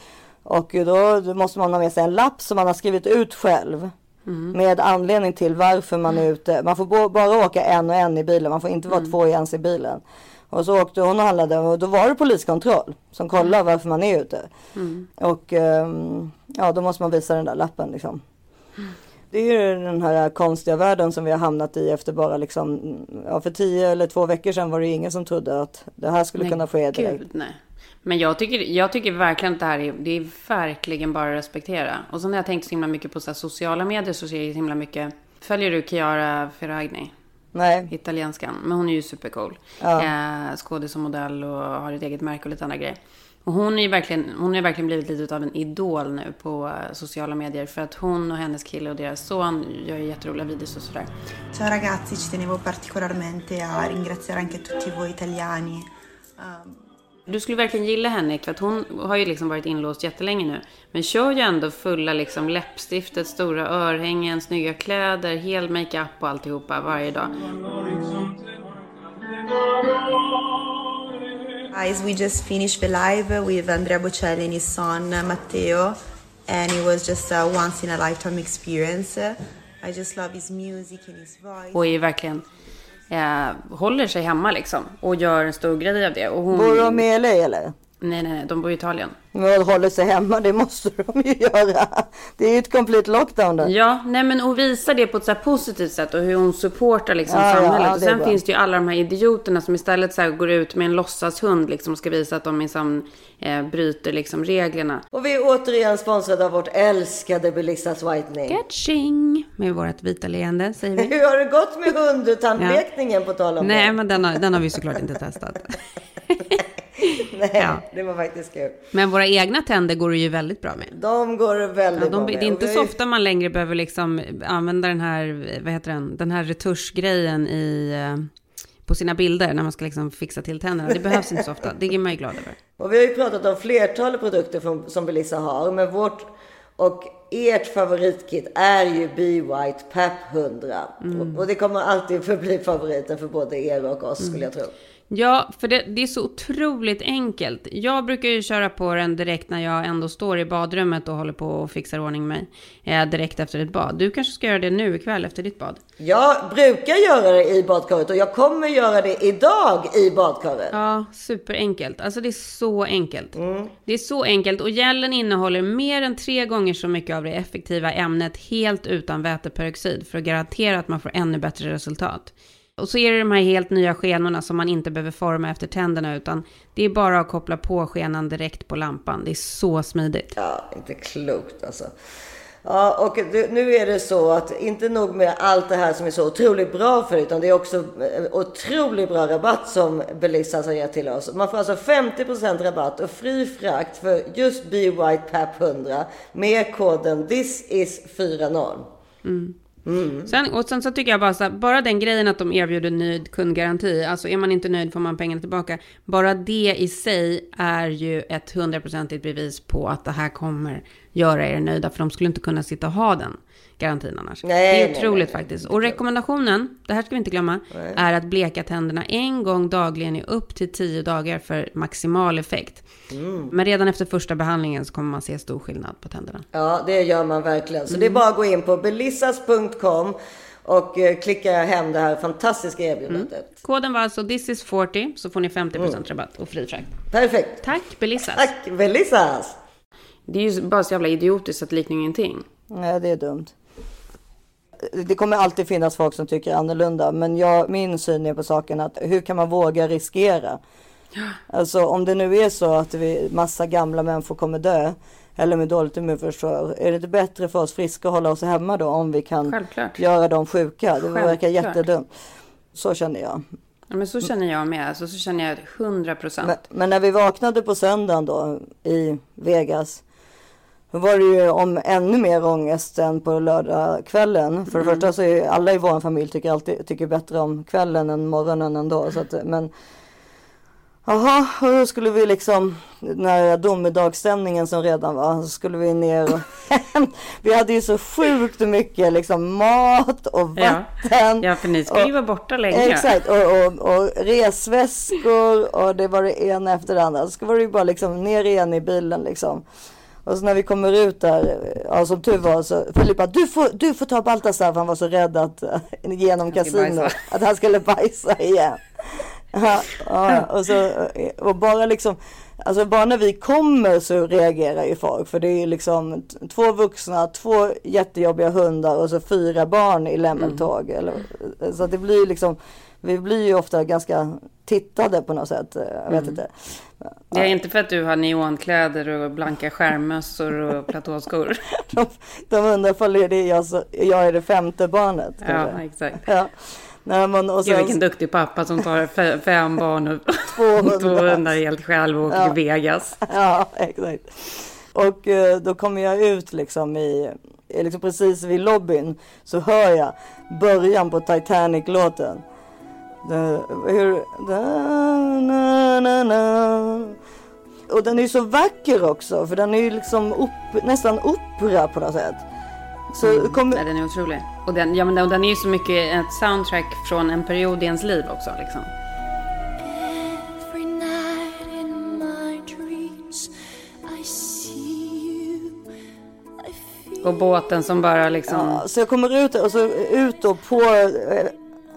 Och då, måste man ha med sig en lapp som man har skrivit ut själv. Mm. Med anledning till varför man är ute. Man får bara åka en och en i bilen. Man får inte vara mm. två ens i bilen. Och så åkte hon och handlade och då var det poliskontroll som kollar mm. varför man är ute. Mm. Och um, ja, då måste man visa den där lappen liksom. Det är ju den här konstiga världen som vi har hamnat i efter bara liksom, ja för tio eller två veckor sedan var det ingen som trodde att det här skulle nej, kunna ske direkt. Gud, nej. Men jag tycker, jag tycker verkligen att det här är, det är verkligen bara att respektera. Och så när jag tänkt så himla mycket på så sociala medier så ser jag så himla mycket, följer du Chiara Ferragni? Nej. Italienskan. Men hon är ju supercool. Ja. Eh, skådis och modell och har ett eget märke och lite andra grejer. Och hon, är verkligen, hon har verkligen blivit lite av en idol nu på eh, sociala medier. För att hon och hennes kille och deras son gör jätteroliga videos och sådär. Ciao ragazzi, ci tenevo particolarmente a ringraziare anche tutti voi italiani. Um, Du skulle verkligen gilla Henrik för att hon har ju liksom varit inlåst jättelänge nu. Men kör ju ändå fulla liksom läppstiftet, stora örhängen, snygga kläder, hel makeup och alltihopa varje dag. Guys, we just finished the live with Andrea Bocelli and his son Matteo, and it was just a once in a lifetime experience. I just love his music and his voice. Och är verkligen eh, håller sig hemma liksom och gör en stor grej av det. Och hon... Bor de i LA eller? Nej, nej, de bor i Italien. Men håller sig hemma, det måste de ju göra. Det är ju ett complete lockdown där. Ja, nej men och visa det på ett så positivt sätt och hur hon supportar liksom ja, samhället. Ja, och sen finns det ju alla de här idioterna som istället så går ut med en låtsashund liksom och ska visa att de liksom, eh, bryter liksom reglerna. Och vi är återigen sponsrade av vårt älskade Belissas Whitening. Catching! Med vårt vita leende säger vi. hur har det gått med hundtandlekningen ja. på tal om Nej, det? men den har, den har vi såklart inte testat. Nej, ja. det var faktiskt kul. Men våra egna tänder går det ju väldigt bra med. De går väldigt ja, de, bra med. Det är inte så ofta man längre behöver liksom använda den här, vad heter den, den här retuschgrejen i, eh, på sina bilder när man ska liksom fixa till tänderna. Det behövs inte så ofta. Det är man ju glad över. Och vi har ju pratat om flertalet produkter som Belissa har, men vårt och ert favoritkit är ju Be White PAP 100. Mm. Och det kommer alltid förbli favoriten för både er och oss mm. skulle jag tro. Ja, för det, det, är så otroligt enkelt. Jag brukar ju köra på den direkt när jag ändå står i badrummet och håller på och fixar ordning mig. Eh, direkt efter ett bad. Du kanske ska göra det nu ikväll efter ditt bad? Jag brukar göra det i badkaret och jag kommer göra det idag i badkaret. Ja, superenkelt. Alltså det är så enkelt. Mm. Det är så enkelt och gällen innehåller mer än tre gånger så mycket av det effektiva ämnet helt utan väteperoxid för att garantera att man får ännu bättre resultat. Och så är det de här helt nya skenorna som man inte behöver forma efter tänderna utan det är bara att koppla på skenan direkt på lampan. Det är så smidigt. Ja, inte klokt alltså. Ja, och nu är det så att inte nog med allt det här som är så otroligt bra för utan det är också eh, otroligt bra rabatt som Belissas har gett till oss. Man får alltså 50% rabatt och fri frakt för just Be White PAP 100 med koden THISIS40. Mm. Mm. Sen, och sen så tycker jag bara så här, bara den grejen att de erbjuder nöjd kundgaranti, alltså är man inte nöjd får man pengarna tillbaka. Bara det i sig är ju ett hundraprocentigt bevis på att det här kommer göra er nöjda, för de skulle inte kunna sitta och ha den garantin annars. Nej, det är otroligt nej, faktiskt. Och rekommendationen, det här ska vi inte glömma, nej. är att bleka tänderna en gång dagligen i upp till tio dagar för maximal effekt. Mm. Men redan efter första behandlingen så kommer man se stor skillnad på tänderna. Ja, det gör man verkligen. Så mm. det är bara att gå in på belissas.com och eh, klicka hem det här fantastiska erbjudandet. Mm. Koden var alltså this is 40 så får ni 50% mm. rabatt och fri frakt. Perfekt. Tack Belissas. Tack Belissas. Det är ju bara så jävla idiotiskt att liknar ingenting. Nej, det är dumt det kommer alltid finnas folk som tycker annorlunda, men jag, min syn är på saken att hur kan man våga riskera? Alltså om det nu är så att vi, massa gamla människor kommer dö eller med dåligt immunförsvar. Är det inte bättre för oss friska att hålla oss hemma då om vi kan Självklart. göra dem sjuka? Det Självklart. verkar jättedumt. Så känner jag. Ja, men så känner jag med. Alltså, så känner jag 100 procent. Men, men, när vi vaknade på söndagen då i Vegas då var det ju om ännu mer ångest än på lördagskvällen. För det mm. första så är alla i vår familj tycker alltid tycker bättre om kvällen än morgonen ändå. Så att, men Jaha, och då skulle vi liksom, när domedagsstämningen som redan var, så skulle vi ner och Vi hade ju så sjukt mycket liksom mat och vatten. Ja, ja för ni skulle ju vara borta länge. Exakt, och, och, och resväskor och det var det ena efter det andra. Så var det ju bara liksom ner igen i bilen liksom. Och så när vi kommer ut där, ja, som tur var så Filippa, du får, du får ta Baltasar för han var så rädd att genom kasino att han skulle bajsa igen. Ja, ja, och, så, och bara liksom, alltså bara när vi kommer så reagerar ju folk. För det är liksom två vuxna, två jättejobbiga hundar och så fyra barn i lämmeltåg. Mm. så det blir liksom, vi blir ju ofta ganska tittade på något sätt. Jag vet mm. inte. Det är inte för att du har neonkläder och blanka skärmmössor och platåskor. de, de undrar ifall det är jag, jag är det femte barnet. Ja, kanske. exakt. Ja. Nej, men, och sen, Gud, vilken duktig pappa som tar fem barn och två hundar helt själv och åker ja. till Vegas. Ja, exakt. Och eh, då kommer jag ut liksom i, liksom precis vid lobbyn så hör jag början på Titanic-låten. Och den är ju så vacker också för den är ju liksom op, nästan opera på något sätt. Så mm. kom... ja, den är otrolig. Och den, ja, men den, den är ju så mycket ett soundtrack från en period i ens liv också. Liksom. Och båten som bara liksom... Ja, så jag kommer ut och så ut och på...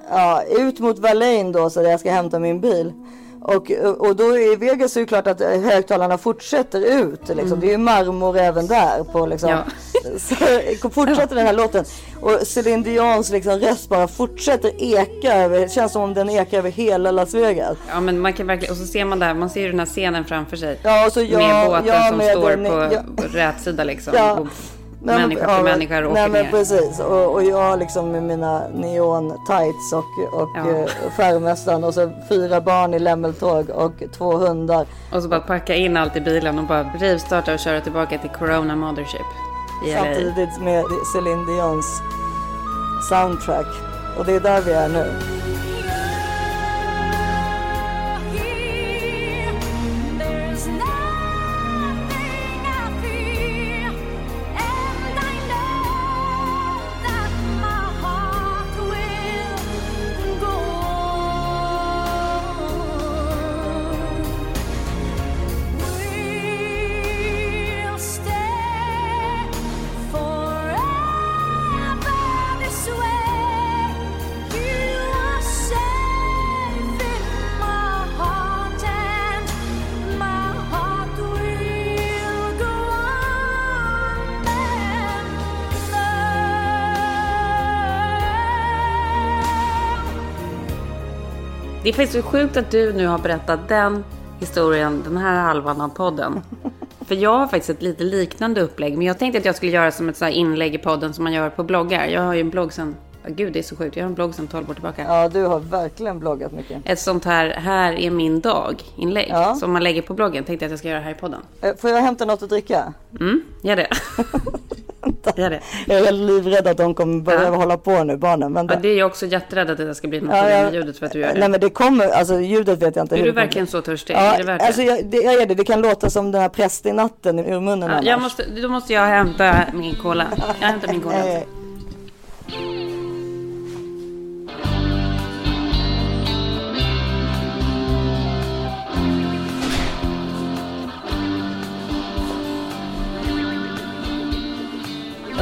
Ja, ut mot Verlaine då så där jag ska hämta min bil. Och, och då i Vegas är det klart att högtalarna fortsätter ut. Liksom. Mm. Det är ju marmor även där. På, liksom. ja. Så fortsätter den här låten. Och Céline Dions liksom röst bara fortsätter eka. det känns som om den ekar över hela Las Vegas. Ja men man kan verkligen, och så ser man där, man ser ju den här scenen framför sig. Ja, och så jag, med båten ja, som står den, på ja. rätt sida liksom. Ja. Nej, människa för ja, människa åker nej, men. Precis, och, och jag liksom med mina neon tights och, och ja. Eh, färgmästaren och så fyra barn i lämmeltåg och två hundar. Och så bara packa in allt i bilen och bara rivstarta och köra tillbaka till Corona Mothership. Samtidigt med Céline Dions soundtrack. Och det är där vi är nu. Det är sjukt att du nu har berättat den historien, den här halvan av podden. För jag har faktiskt ett lite liknande upplägg. Men jag tänkte att jag skulle göra som ett så inlägg i podden som man gör på bloggar. Jag har ju en blogg sen, gud det är så sjukt, jag har en blogg sen 12 år tillbaka. Ja, du har verkligen bloggat mycket. Ett sånt här, här är min dag inlägg. Ja. Som man lägger på bloggen. Tänkte jag att jag ska göra här i podden. Eh, får jag hämta något att dricka? Mm, gör det. Gör det. Jag är livrädd att de kommer börja ja. hålla på nu, barnen. Vänta. Ja, det är jag också jätterädd att det ska bli något ja, med ljudet för att du gör det. Nej men det kommer, alltså ljudet vet jag inte. Är du verkligen så törstig? Ja, är det värt alltså, jag, det, jag är det. Det kan låta som den här präst i natten ur munnen. Ja, jag måste, då måste jag hämta min cola. Jag hämtar min cola.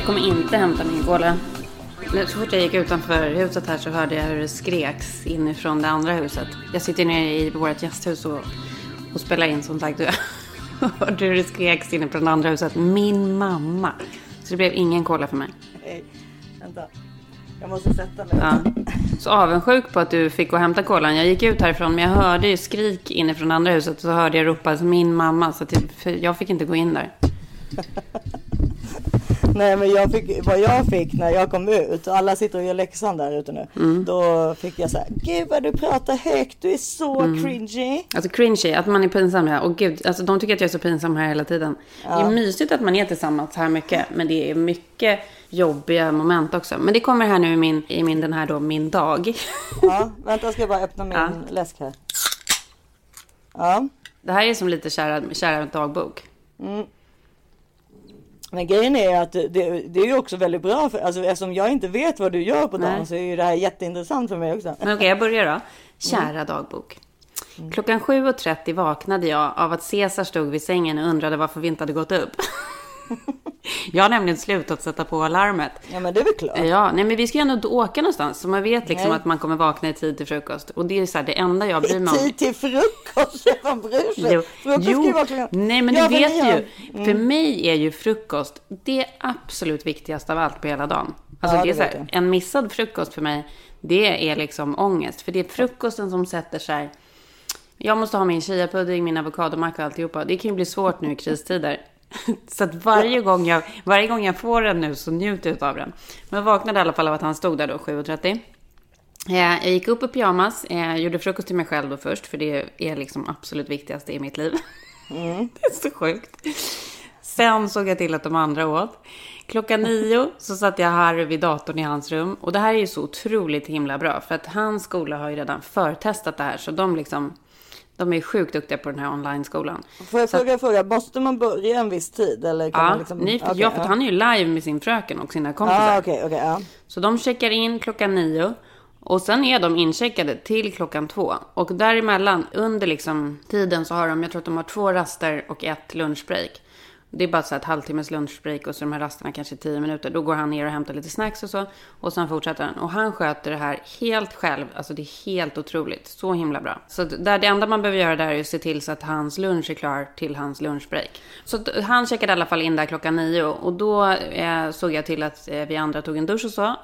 kommer inte hämta min cola. Så fort jag gick utanför huset här så hörde jag hur det skreks inifrån det andra huset. Jag sitter nere i vårt gästhus och, och spelar in som sagt. Jag hörde hur det skreks inifrån det andra huset. Min mamma. Så det blev ingen cola för mig. Nej, vänta. Jag måste sätta mig. Ja. Så avundsjuk på att du fick gå och hämta kolan. Jag gick ut härifrån men jag hörde ju skrik inifrån andra huset. Och så hörde jag ropas min mamma. Så typ, jag fick inte gå in där. Nej men jag fick, vad jag fick när jag kom ut och alla sitter och gör läxan där ute nu. Mm. Då fick jag så här, gud vad du pratar högt, du är så mm. cringy. Alltså cringy, att man är pinsam här. Och gud, alltså de tycker att jag är så pinsam här hela tiden. Ja. Det är mysigt att man är tillsammans här mycket. Men det är mycket jobbiga moment också. Men det kommer här nu i min, i min den här då, min dag. Ja, vänta ska jag bara öppna min ja. läsk här. Ja. Det här är som lite kära, kära dagbok. Mm. Men grejen är att det, det är ju också väldigt bra för, alltså eftersom jag inte vet vad du gör på dagen så är ju det här jätteintressant för mig också. okej, okay, jag börjar då. Kära mm. dagbok. Mm. Klockan 7.30 vaknade jag av att Cesar stod vid sängen och undrade varför vi inte hade gått upp. Jag har nämligen slutat sätta på alarmet. Ja, men det är väl klart. Ja, nej, men vi ska ju ändå åka någonstans. Så man vet liksom nej. att man kommer vakna i tid till frukost. Och det är så här, det enda jag bryr mig om. I tid till frukost? Vem bryr sig? Jo, frukost jo. Vara... nej men ja, du vet ju. Mm. För mig är ju frukost det absolut viktigaste av allt på hela dagen. Alltså ja, det är så här, en missad frukost för mig, det är liksom ångest. För det är frukosten som sätter sig. Jag måste ha min chiapudding, min avokadomacka och alltihopa. Det kan ju bli svårt nu i kristider. Så att varje, gång jag, varje gång jag får den nu så njuter jag av den. Men jag vaknade i alla fall av att han stod där då 7.30. Eh, jag gick upp i pyjamas, jag eh, gjorde frukost till mig själv då först, för det är liksom absolut viktigaste i mitt liv. Mm. Det är så sjukt. Sen såg jag till att de andra åt. Klockan nio så satt jag Harry vid datorn i hans rum. Och det här är ju så otroligt himla bra. För att hans skola har ju redan förtestat det här. Så de liksom de är sjukt duktiga på den här online-skolan. Får jag fråga, att, fråga, måste man börja en viss tid? Eller kan ja, man liksom, ni, okay, ja, för ja. han är ju live med sin fröken och sina kompisar. Ah, okay, okay, ja. Så de checkar in klockan nio. Och sen är de incheckade till klockan två. Och däremellan, under liksom tiden så har de, jag tror att de har två raster och ett lunchbreak. Det är bara så ett halvtimmes lunchbreak och så de här rasterna kanske tio minuter. Då går han ner och hämtar lite snacks och så. Och sen fortsätter han. Och han sköter det här helt själv. Alltså det är helt otroligt. Så himla bra. Så där, det enda man behöver göra där är att se till så att hans lunch är klar till hans lunchbreak. Så han checkade i alla fall in där klockan nio. Och då eh, såg jag till att eh, vi andra tog en dusch och så.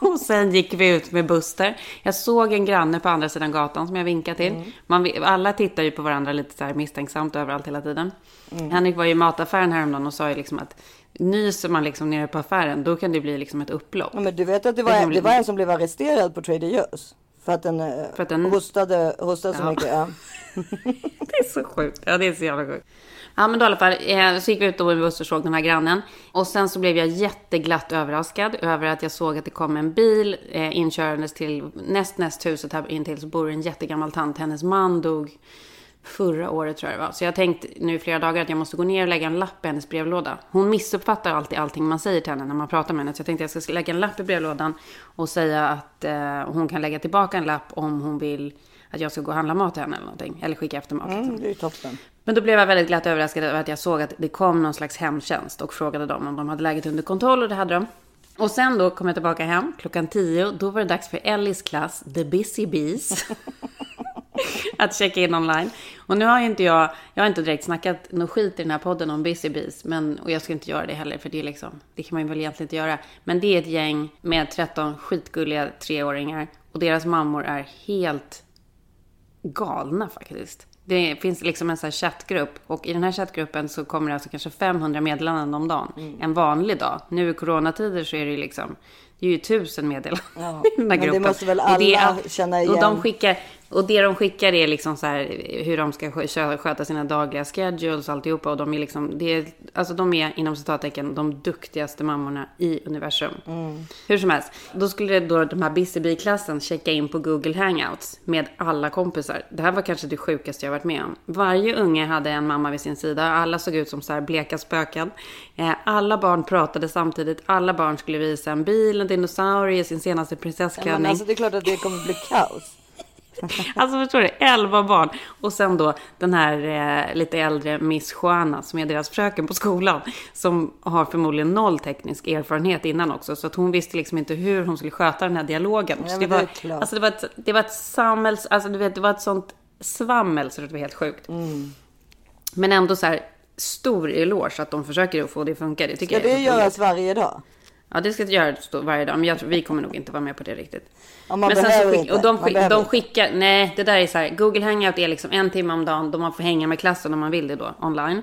och sen gick vi ut med Buster. Jag såg en granne på andra sidan gatan som jag vinkade till. Mm. Man, alla tittar ju på varandra lite så här misstänksamt överallt hela tiden. Mm. Henrik var ju i mataffären häromdagen och sa ju liksom att nyser man liksom nere på affären då kan det bli liksom ett upplopp. Ja, men du vet att det var, det, det var en som blev arresterad på Trader Joe's. För att den, eh, för att den... hostade, hostade så ja. mycket. Ja. det är så sjukt. Ja, det är så jävla sjukt. Ja, men då i alla fall eh, så gick vi ut och buss och såg den här grannen. Och sen så blev jag jätteglatt överraskad över att jag såg att det kom en bil eh, inkörandes till näst näst huset här intill så bor en jättegammal tant. Hennes man dog förra året tror jag det var. Så jag har tänkt nu i flera dagar att jag måste gå ner och lägga en lapp i hennes brevlåda. Hon missuppfattar alltid allting man säger till henne när man pratar med henne. Så jag tänkte att jag ska lägga en lapp i brevlådan och säga att eh, hon kan lägga tillbaka en lapp om hon vill att jag ska gå och handla mat till henne eller någonting. Eller skicka efter mat. Mm, det är toppen. Men då blev jag väldigt glatt överraskad över att jag såg att det kom någon slags hemtjänst och frågade dem om de hade läget under kontroll och det hade de. Och sen då kom jag tillbaka hem klockan tio. Då var det dags för Ellis klass, The Busy Bees. att checka in online. Och nu har ju inte jag, jag har inte direkt snackat något skit i den här podden om Busy Bees. Men, och jag ska inte göra det heller, för det är liksom, det kan man ju väl egentligen inte göra. Men det är ett gäng med 13 skitgulliga treåringar. Och deras mammor är helt galna faktiskt. Det finns liksom en sån här chattgrupp och i den här chattgruppen så kommer det alltså kanske 500 meddelanden om dagen. Mm. En vanlig dag. Nu i coronatider så är det ju liksom, det är ju tusen meddelanden ja. i den här gruppen. Men det måste väl alla det, känna igen. Och de skickar, och det de skickar är liksom så här hur de ska sköta sina dagliga schedules och alltihopa. Och de är liksom, det är, alltså de är inom citattecken de duktigaste mammorna i universum. Mm. Hur som helst, då skulle då de här Busy-klassen checka in på Google Hangouts med alla kompisar. Det här var kanske det sjukaste jag varit med om. Varje unge hade en mamma vid sin sida. Alla såg ut som så här bleka spöken. Eh, alla barn pratade samtidigt. Alla barn skulle visa en bil, en dinosaurie, sin senaste prinsessklänning. Ja, men alltså det är klart att det kommer bli kaos. Alltså förstår du, 11 barn. Och sen då den här eh, lite äldre Miss Juana som är deras fröken på skolan. Som har förmodligen noll teknisk erfarenhet innan också. Så att hon visste liksom inte hur hon skulle sköta den här dialogen. Ja, det, var, det, alltså det, var ett, det var ett samhälls... Alltså du vet, det var ett sånt svammel så det var helt sjukt. Mm. Men ändå så här stor eloge att de försöker att få det att funka. Det tycker Ska jag det göras varje dag? Ja, det ska göras varje dag, men jag tror, vi kommer nog inte vara med på det riktigt. Ja, men sen så skick, och de, skick, de skickar, nej, det där är så här, Google Hangout är liksom en timme om dagen då man får hänga med klassen om man vill det då, online.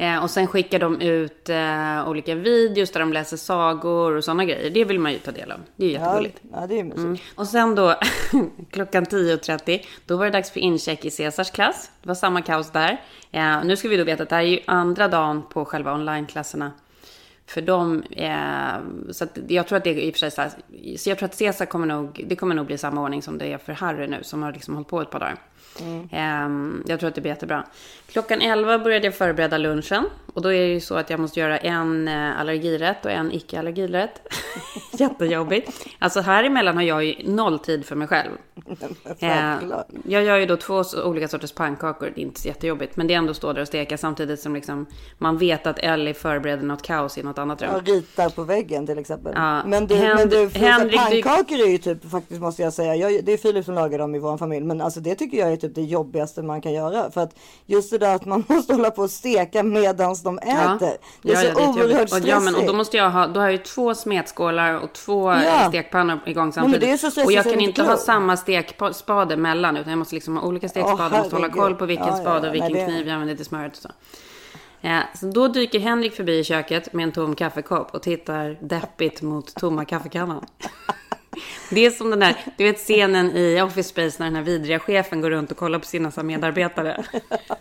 Eh, och sen skickar de ut eh, olika videos där de läser sagor och sådana grejer. Det vill man ju ta del av. Det är ju jättegulligt. Ja, det är mm. Och sen då klockan 10.30, då var det dags för incheck i Cesars klass. Det var samma kaos där. Eh, nu ska vi då veta att det här är ju andra dagen på själva onlineklasserna för dem, eh, så att jag tror att det är i och för sig så här, så jag tror att Cesar kommer nog, det kommer nog bli samma ordning som det är för Harry nu, som har liksom hållit på ett par dagar. Mm. Jag tror att det blir jättebra. Klockan 11 började jag förbereda lunchen. Och då är det ju så att jag måste göra en eh, allergirätt och en icke-allergirätt. Jättejobbigt. Alltså här emellan har jag ju noll tid för mig själv. eh, jag gör ju då två olika sorters pannkakor. Det är inte så jättejobbigt. Men det är ändå stå där och steka samtidigt som liksom man vet att Ellie förbereder något kaos i något annat rum. Ja, ritar på väggen till exempel. Ja. Men du, Händ men du Henrik, pannkakor är ju typ faktiskt måste jag säga. Jag, det är Filip som lagar dem i vår familj. Men alltså det tycker jag är typ det jobbigaste man kan göra. För att just det där att man måste hålla på och steka medans de äter. Det är ja, så ja, det är oerhört stressigt. Ja, men och då måste jag ha, då har jag ju två smetskålar och två ja. stekpannor igång samtidigt. Nej, men det är så och jag kan inte ha samma stekspade mellan, utan jag måste liksom ha olika stekspadar. Oh, måste hålla koll på vilken ja, spade och vilken Nej, kniv jag använder till smöret och så. Ja, så då dyker Henrik förbi i köket med en tom kaffekopp och tittar deppigt mot tomma kaffekannan. Det är som den där, du vet scenen i Office Space när den här vidriga chefen går runt och kollar på sina medarbetare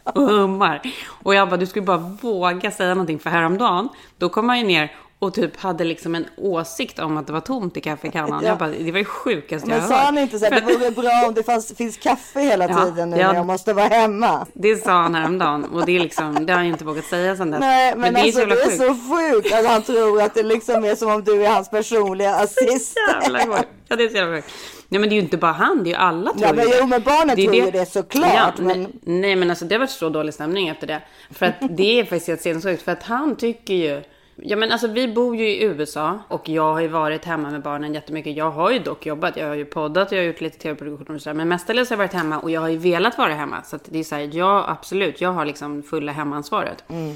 och hummar. Och jag bara, du skulle bara våga säga någonting för häromdagen, då kom han ju ner och typ hade liksom en åsikt om att det var tomt i kaffekannan. Ja. Jag bara, det var det sjukaste jag har hört. Men sa han inte så att det vore bra om det fanns, finns kaffe hela ja, tiden nu ja, när jag måste vara hemma? Det sa han häromdagen och det, är liksom, det har han inte vågat säga sedan dess. Nej, men, men det, alltså, är, det är så sjukt att han tror att det liksom är som om du är hans personliga assistent. Ja, det är så jävla sjukt. Nej men det är ju inte bara han, det är ju alla tror ja, men, Jo men barnen det tror det. ju det såklart. Ja, men... Nej men alltså det har varit så dålig stämning efter det. För att det är faktiskt helt sinnessjukt. För att han tycker ju Ja men alltså vi bor ju i USA och jag har ju varit hemma med barnen jättemycket. Jag har ju dock jobbat, jag har ju poddat, jag har gjort lite tv-produktioner och sådär. Men mestadels har jag varit hemma och jag har ju velat vara hemma. Så att det är såhär, ja absolut, jag har liksom fulla hemansvaret. Mm.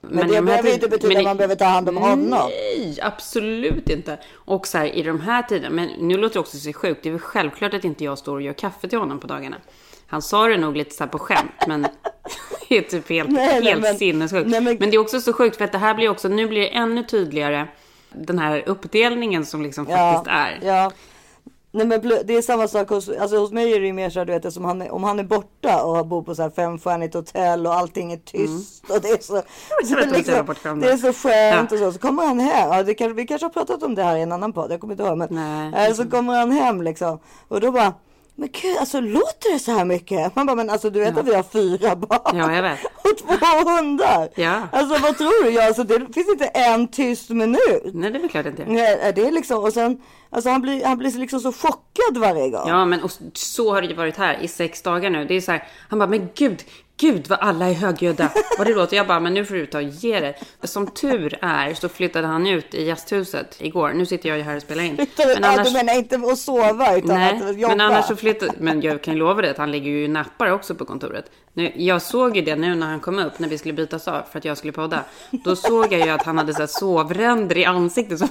Men, men det behöver ju inte betyda att man behöver ta hand om honom. Nej, absolut inte. Och så här, i de här tiderna, men nu låter det också så sjukt. Det är väl självklart att inte jag står och gör kaffe till honom på dagarna. Han sa det nog lite så på skämt, men det är typ helt, nej, helt men, sinnessjukt. Nej, men, men det är också så sjukt för att det här blir också, nu blir det ännu tydligare den här uppdelningen som liksom ja, faktiskt är. Ja. Nej men det är samma sak hos, alltså hos mig är det ju mer så här, du vet, som han är, om han är borta och bor på så här femstjärnigt hotell och allting är tyst mm. och det är så, så liksom, det är så skönt ja. och så, så kommer han hem, ja, det kan, vi kanske har pratat om det här i en annan podd, jag kommer inte ihåg, men Nej, äh, så kommer han hem liksom och då bara men gud, alltså låter det så här mycket? Man bara, men alltså du vet ja. att vi har fyra barn. Ja, jag vet. Och två hundar. Ja. Alltså vad tror du? Ja, alltså, det finns inte en tyst minut. Nej, det är väl klart inte. Nej, det är liksom, och sen, alltså han blir, han blir liksom så chockad varje gång. Ja, men och så har det ju varit här i sex dagar nu. Det är så här, han bara, men gud, Gud vad alla är högljudda. Vad det låter. Jag bara, men nu får du ta och ge dig. Som tur är så flyttade han ut i gästhuset igår. Nu sitter jag ju här och spelar in. Flyttade, men annars... Du menar inte att sova utan Nej, att jobba? men annars så flyttade... Men jag kan ju lova dig att han ligger ju nappar också på kontoret. Nu, jag såg ju det nu när han kom upp när vi skulle bytas av för att jag skulle podda. Då såg jag ju att han hade så sovränder i ansiktet. Så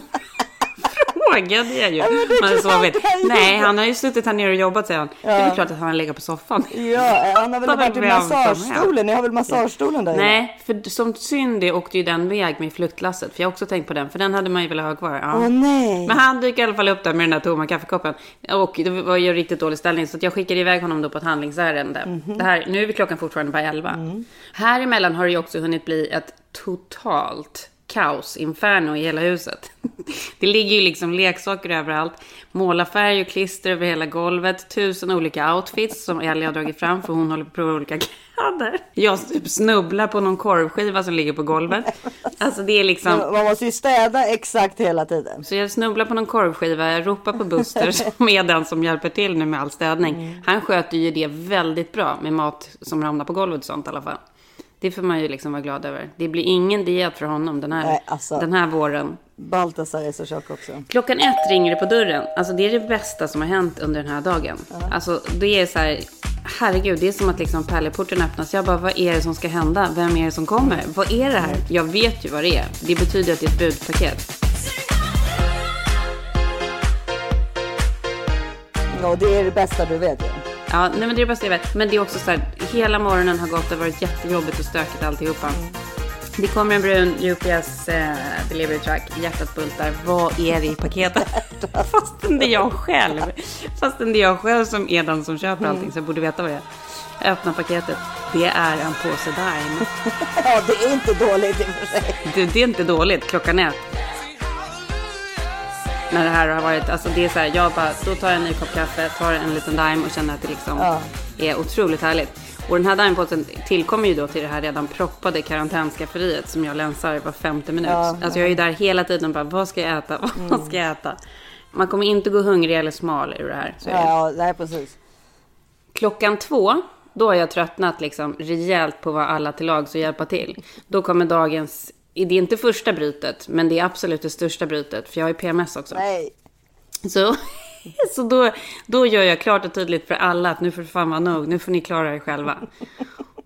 frågade jag ju. Ja, man sovit. Nej, han har ju suttit här nere och jobbat säger han. Ja. Det är klart att han har legat på soffan. Ja, han har väl varit i massagestolen. Ni har väl massagestolen där Nej, för som synd är åkte ju den väg med flyttlasset. För jag har också tänkt på den. För den hade man ju velat ha kvar. Ja. Åh nej. Men han dyker i alla fall upp där med den där tomma kaffekoppen. Och det var ju riktigt dålig ställning. Så jag skickade iväg honom då på ett handlingsärende. Mm -hmm. det här, nu är klockan fortfarande bara 11. Mm. Här emellan har det ju också hunnit bli ett totalt kaos, inferno i hela huset. Det ligger ju liksom leksaker överallt. Målarfärg och klister över hela golvet. Tusen olika outfits som Ellie har dragit fram för hon håller på att prova olika kläder. Jag typ snubblar på någon korvskiva som ligger på golvet. Alltså det är liksom... Man måste ju städa exakt hela tiden. Så jag snubblar på någon korvskiva, jag ropar på Buster som är den som hjälper till nu med all städning. Mm. Han sköter ju det väldigt bra med mat som ramlar på golvet och sånt i alla fall. Det får man ju liksom vara glad över. Det blir ingen diet för honom den här, Nej, alltså, den här våren. Baltasar är så tjock också. Klockan ett ringer det på dörren. Alltså det är det bästa som har hänt under den här dagen. Ja. Alltså det är så här, herregud, det är som att liksom pärleporten öppnas. Jag bara, vad är det som ska hända? Vem är det som kommer? Vad är det här? Jag vet ju vad det är. Det betyder att det är ett budpaket. Ja, det är det bästa du vet ju. Ja. Ja, nej, men det är det bästa jag vet. Men det är också så här, hela morgonen har gått, har varit jättejobbigt och stökigt alltihopa. Mm. Det kommer en brun UPS eh, delivery truck, hjärtat bultar. Vad är det i paketet? Fastän det är jag själv. Fastän det är jag själv som är den som köper allting, så jag borde veta vad det är. Jag öppnar paketet. Det är en påse Daim. ja, det är inte dåligt i och för sig. Det, det är inte dåligt. Klockan är när det här har varit, alltså det är så här, jag bara, då tar jag en ny kopp kaffe, tar en liten Daim och känner att det liksom ja. är otroligt härligt. Och den här Daimposten tillkommer ju då till det här redan proppade karantänskafferiet som jag länsar var femte minut. Ja, alltså jag är ju där hela tiden och bara, vad ska jag äta? Vad mm. ska jag äta? Man kommer inte gå hungrig eller smal ur det här. Så ja, nej precis. Klockan två, då har jag tröttnat liksom rejält på vad alla till lag så hjälpa till. Då kommer dagens det är inte första brytet, men det är absolut det största brytet, för jag har ju PMS också. Nej. Så, så då, då gör jag klart och tydligt för alla att nu får det fan vara nog, nu får ni klara er själva.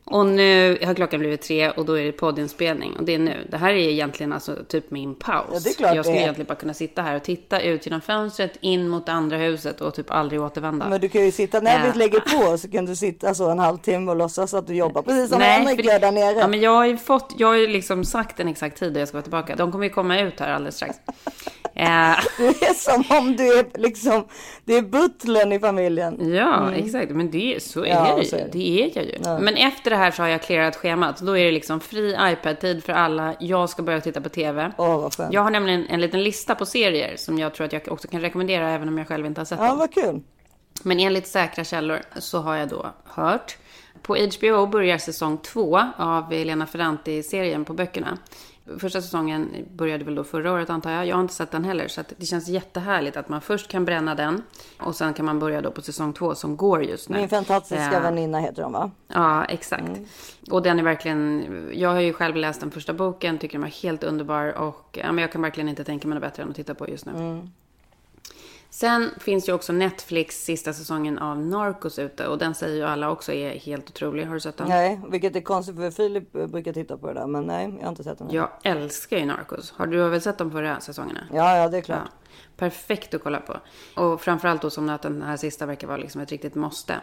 Och nu har klockan blivit tre och då är det poddinspelning. Och det är nu. Det här är egentligen alltså typ min paus. Ja, det är klart jag skulle egentligen bara kunna sitta här och titta ut genom fönstret in mot det andra huset och typ aldrig återvända. Men du kan ju sitta, när vi äh, lägger på så kan du sitta så en halvtimme och låtsas att du jobbar precis som Henrik gör där nere. Ja, men jag har ju fått, jag har ju liksom sagt en exakt tid då jag ska vara tillbaka. De kommer ju komma ut här alldeles strax. du är som om du är liksom, det är butlern i familjen. Ja, mm. exakt. Men det, så är ja, det ju. Det. det är jag ju. Ja. Men efter det här så har jag clearat schemat. Då är det liksom fri iPad-tid för alla. Jag ska börja titta på TV. Åh, vad skönt. Jag har nämligen en liten lista på serier som jag tror att jag också kan rekommendera även om jag själv inte har sett ja, dem. Vad kul. Men enligt säkra källor så har jag då hört. På HBO börjar säsong två av Elena Ferranti-serien på böckerna. Första säsongen började väl då förra året antar jag. Jag har inte sett den heller. Så det känns jättehärligt att man först kan bränna den. Och sen kan man börja då på säsong två som går just nu. Min fantastiska eh, väninna heter de va? Ja, exakt. Mm. Och den är verkligen, jag har ju själv läst den första boken, tycker den var helt underbar. Och ja, men jag kan verkligen inte tänka mig något bättre än att titta på just nu. Mm. Sen finns ju också Netflix sista säsongen av Narcos ute och den säger ju alla också är helt otrolig. Har du sett den? Nej, vilket är konstigt för Filip brukar titta på det där. Men nej, jag har inte sett den. Jag älskar ju Narcos. Har du väl sett de förra säsongerna? Ja, ja, det är klart. Ja. Perfekt att kolla på. Och framförallt då som att den här sista verkar vara liksom ett riktigt måste.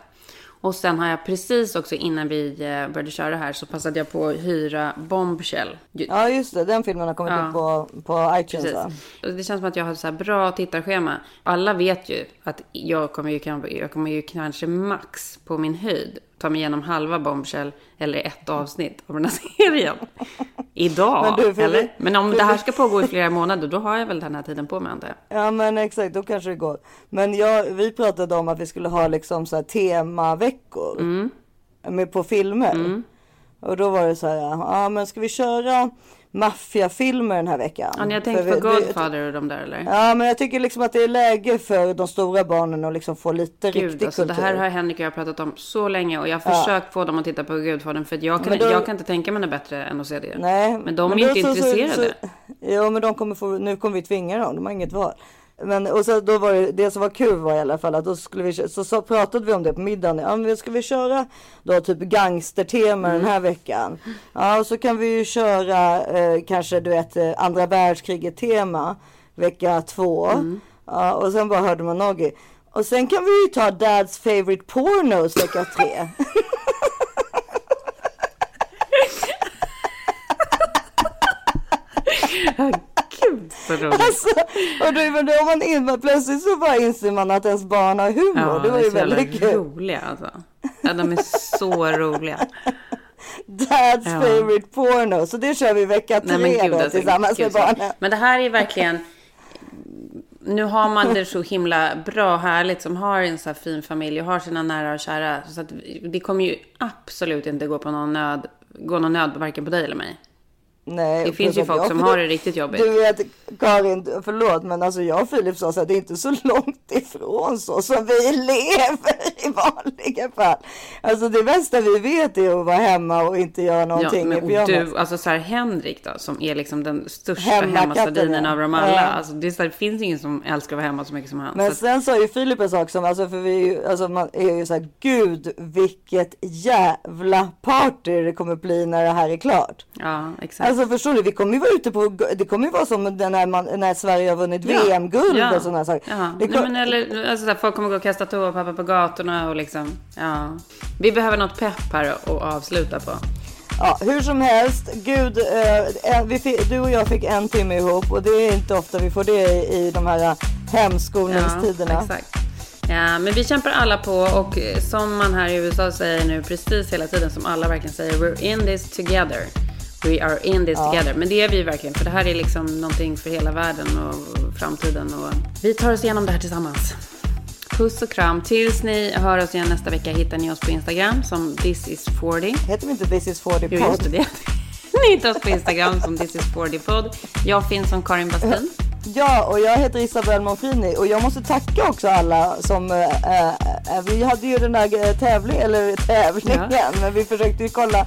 Och sen har jag precis också innan vi eh, började köra här så passade jag på att hyra Bombshell. Ja just det, den filmen har kommit ja. upp på, på iTunes. Precis. Det känns som att jag har så här bra tittarschema. Alla vet ju att jag kommer ju, jag kommer ju kanske max på min höjd ta mig igenom halva Bombshell eller ett avsnitt av den här serien. Idag, men du, eller? Vi, men om det här ska pågå i flera månader, då har jag väl den här tiden på mig, antar jag. Ja, men exakt, då kanske det går. Men jag, vi pratade om att vi skulle ha liksom så här temaveckor mm. med, på filmer. Mm. Och då var det så här, ja men ska vi köra maffiafilmer den här veckan. Har ni har tänkt på Godfather och de där eller? Ja, men jag tycker liksom att det är läge för de stora barnen att liksom få lite Gud, riktig alltså, kultur. Det här har Henrik och jag pratat om så länge och jag har försökt få dem att titta på Gudfadern för jag kan, då, jag kan inte tänka mig något bättre än att se det. Nej, men de men är inte så, intresserade. Så, så, ja, men de kommer få, nu kommer vi tvinga dem, de har inget val. Men och så då var det, det som var kul var i alla fall att då skulle vi så, så pratade vi om det på middagen. Ja, men ska vi köra då typ gangstertema mm. den här veckan? Ja, och så kan vi ju köra eh, kanske du vet eh, andra världskriget tema vecka två. Mm. Ja, och sen bara hörde man Noggi. Och sen kan vi ju ta Dads favorite pornos vecka tre. Alltså, och då, då man in, plötsligt så bara inser man att ens barn har humor. Ja, det var ju väldigt kul. roliga alltså. Ja, de är så roliga. Dad's ja. favorite porno. Så det kör vi vecka tre Nej, Gud, då alltså, tillsammans Gud, med barnen. Men det här är verkligen. Nu har man det så himla bra härligt som har en så här fin familj och har sina nära och kära. Så att det kommer ju absolut inte gå på någon nöd, gå någon nöd varken på dig eller mig. Nej, det finns ju folk som har det riktigt jobbigt. Du vet Karin, förlåt men alltså jag och Filip sa att det är inte så långt ifrån så som vi lever i vanliga fall. Alltså det bästa vi vet är att vara hemma och inte göra någonting ja, men, och du, alltså så här Henrik då, som är liksom den största hemmasardinen av dem alla. Ja. Alltså det, det finns ingen som älskar att vara hemma så mycket som han. Men så sen sa ju Filip en sak som, alltså för vi alltså man är ju så här, gud vilket jävla party det kommer bli när det här är klart. Ja, exakt. Alltså förstår du, vi kommer ju vara ute på, det kommer ju vara som när, man, när Sverige har vunnit ja. VM-guld ja. och sådana saker. Ja. Kom... Nej, men eller, alltså, där, folk kommer gå och kasta toapapper på gatorna och liksom, ja. Vi behöver något pepp här att avsluta på. Ja, hur som helst, gud, eh, fick, du och jag fick en timme ihop och det är inte ofta vi får det i, i de här hemskolningstiderna. Ja, exakt. Ja, men vi kämpar alla på och som man här i USA säger nu precis hela tiden, som alla verkligen säger, we're in this together. We are in this ja. together. Men det är vi verkligen. För det här är liksom någonting för hela världen och framtiden. Och vi tar oss igenom det här tillsammans. Puss och kram. Tills ni hör oss igen nästa vecka hittar ni oss på Instagram som this is 40. Heter vi inte this is 40 podd? Jo, just det. ni hittar oss på Instagram som this is 40 podd. Jag finns som Karin Bastin. Ja, och jag heter Isabel Monfrini och jag måste tacka också alla som, äh, äh, vi hade ju den där tävlingen, eller tävlingen, ja. men vi försökte ju kolla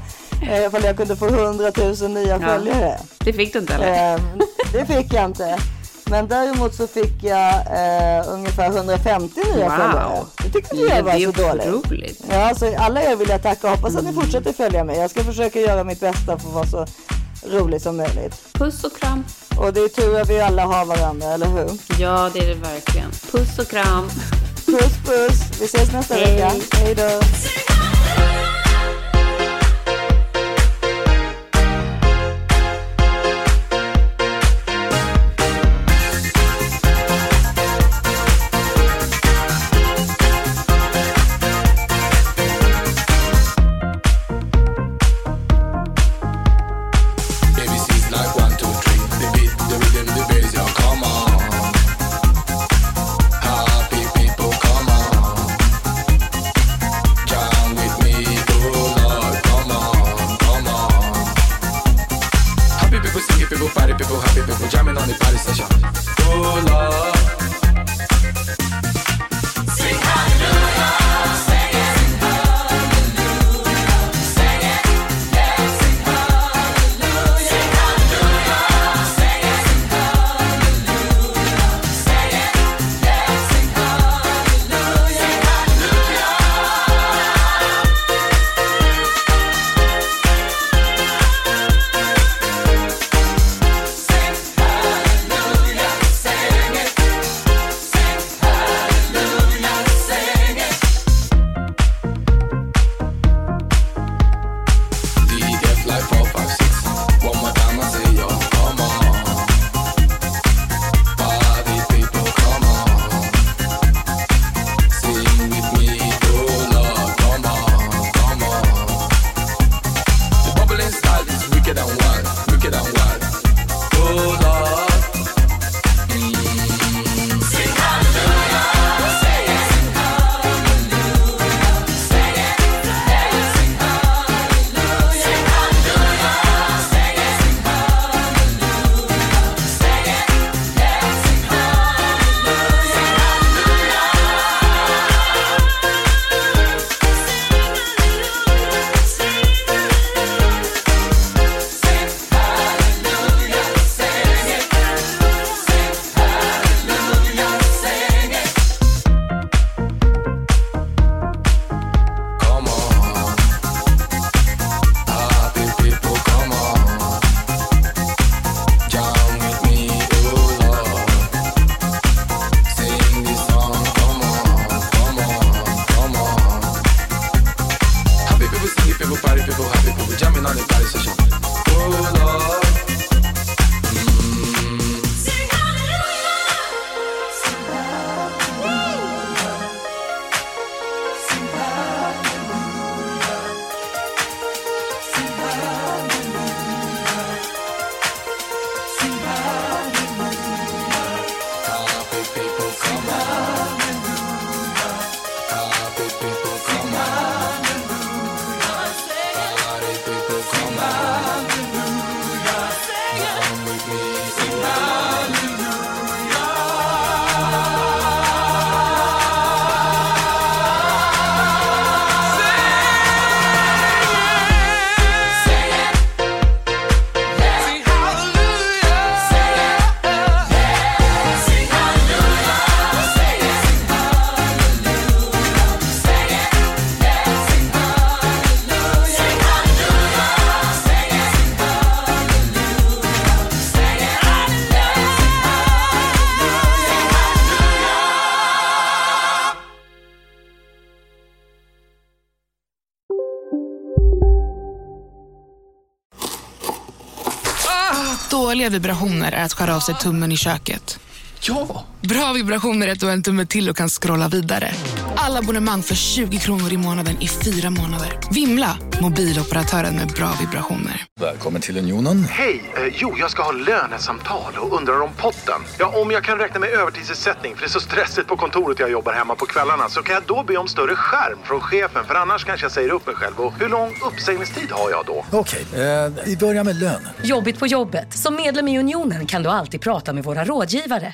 äh, ifall jag kunde få 100 000 nya ja. följare. Det fick du inte eller? Äh, det fick jag inte. Men däremot så fick jag eh, ungefär 150 nya wow. följare. Det tyckte inte jag var så dåligt. Otroligt. Ja, så alla er vill jag tacka och hoppas att ni mm. fortsätter följa mig. Jag ska försöka göra mitt bästa för att vara så rolig som möjligt. Puss och kram. Och det är tur att vi alla har varandra, eller hur? Ja, det är det verkligen. Puss och kram. Puss, puss. Vi ses nästa Hej. vecka. Hej då. Vibrationer är att skära av sig tummen i köket. Ja! Bra vibrationer är att du har en tumme till och kan scrolla vidare. Abonnemang för 20 kronor i månaden i fyra månader. Vimla! Mobiloperatören med bra vibrationer. Välkommen till Unionen. Hej! Eh, jo, jag ska ha lönesamtal och undrar om potten. Ja, om jag kan räkna med övertidsersättning för det är så stressigt på kontoret jag jobbar hemma på kvällarna så kan jag då be om större skärm från chefen för annars kanske jag säger upp mig själv. Och hur lång uppsägningstid har jag då? Okej, eh, vi börjar med lön. Jobbigt på jobbet. Som medlem i Unionen kan du alltid prata med våra rådgivare.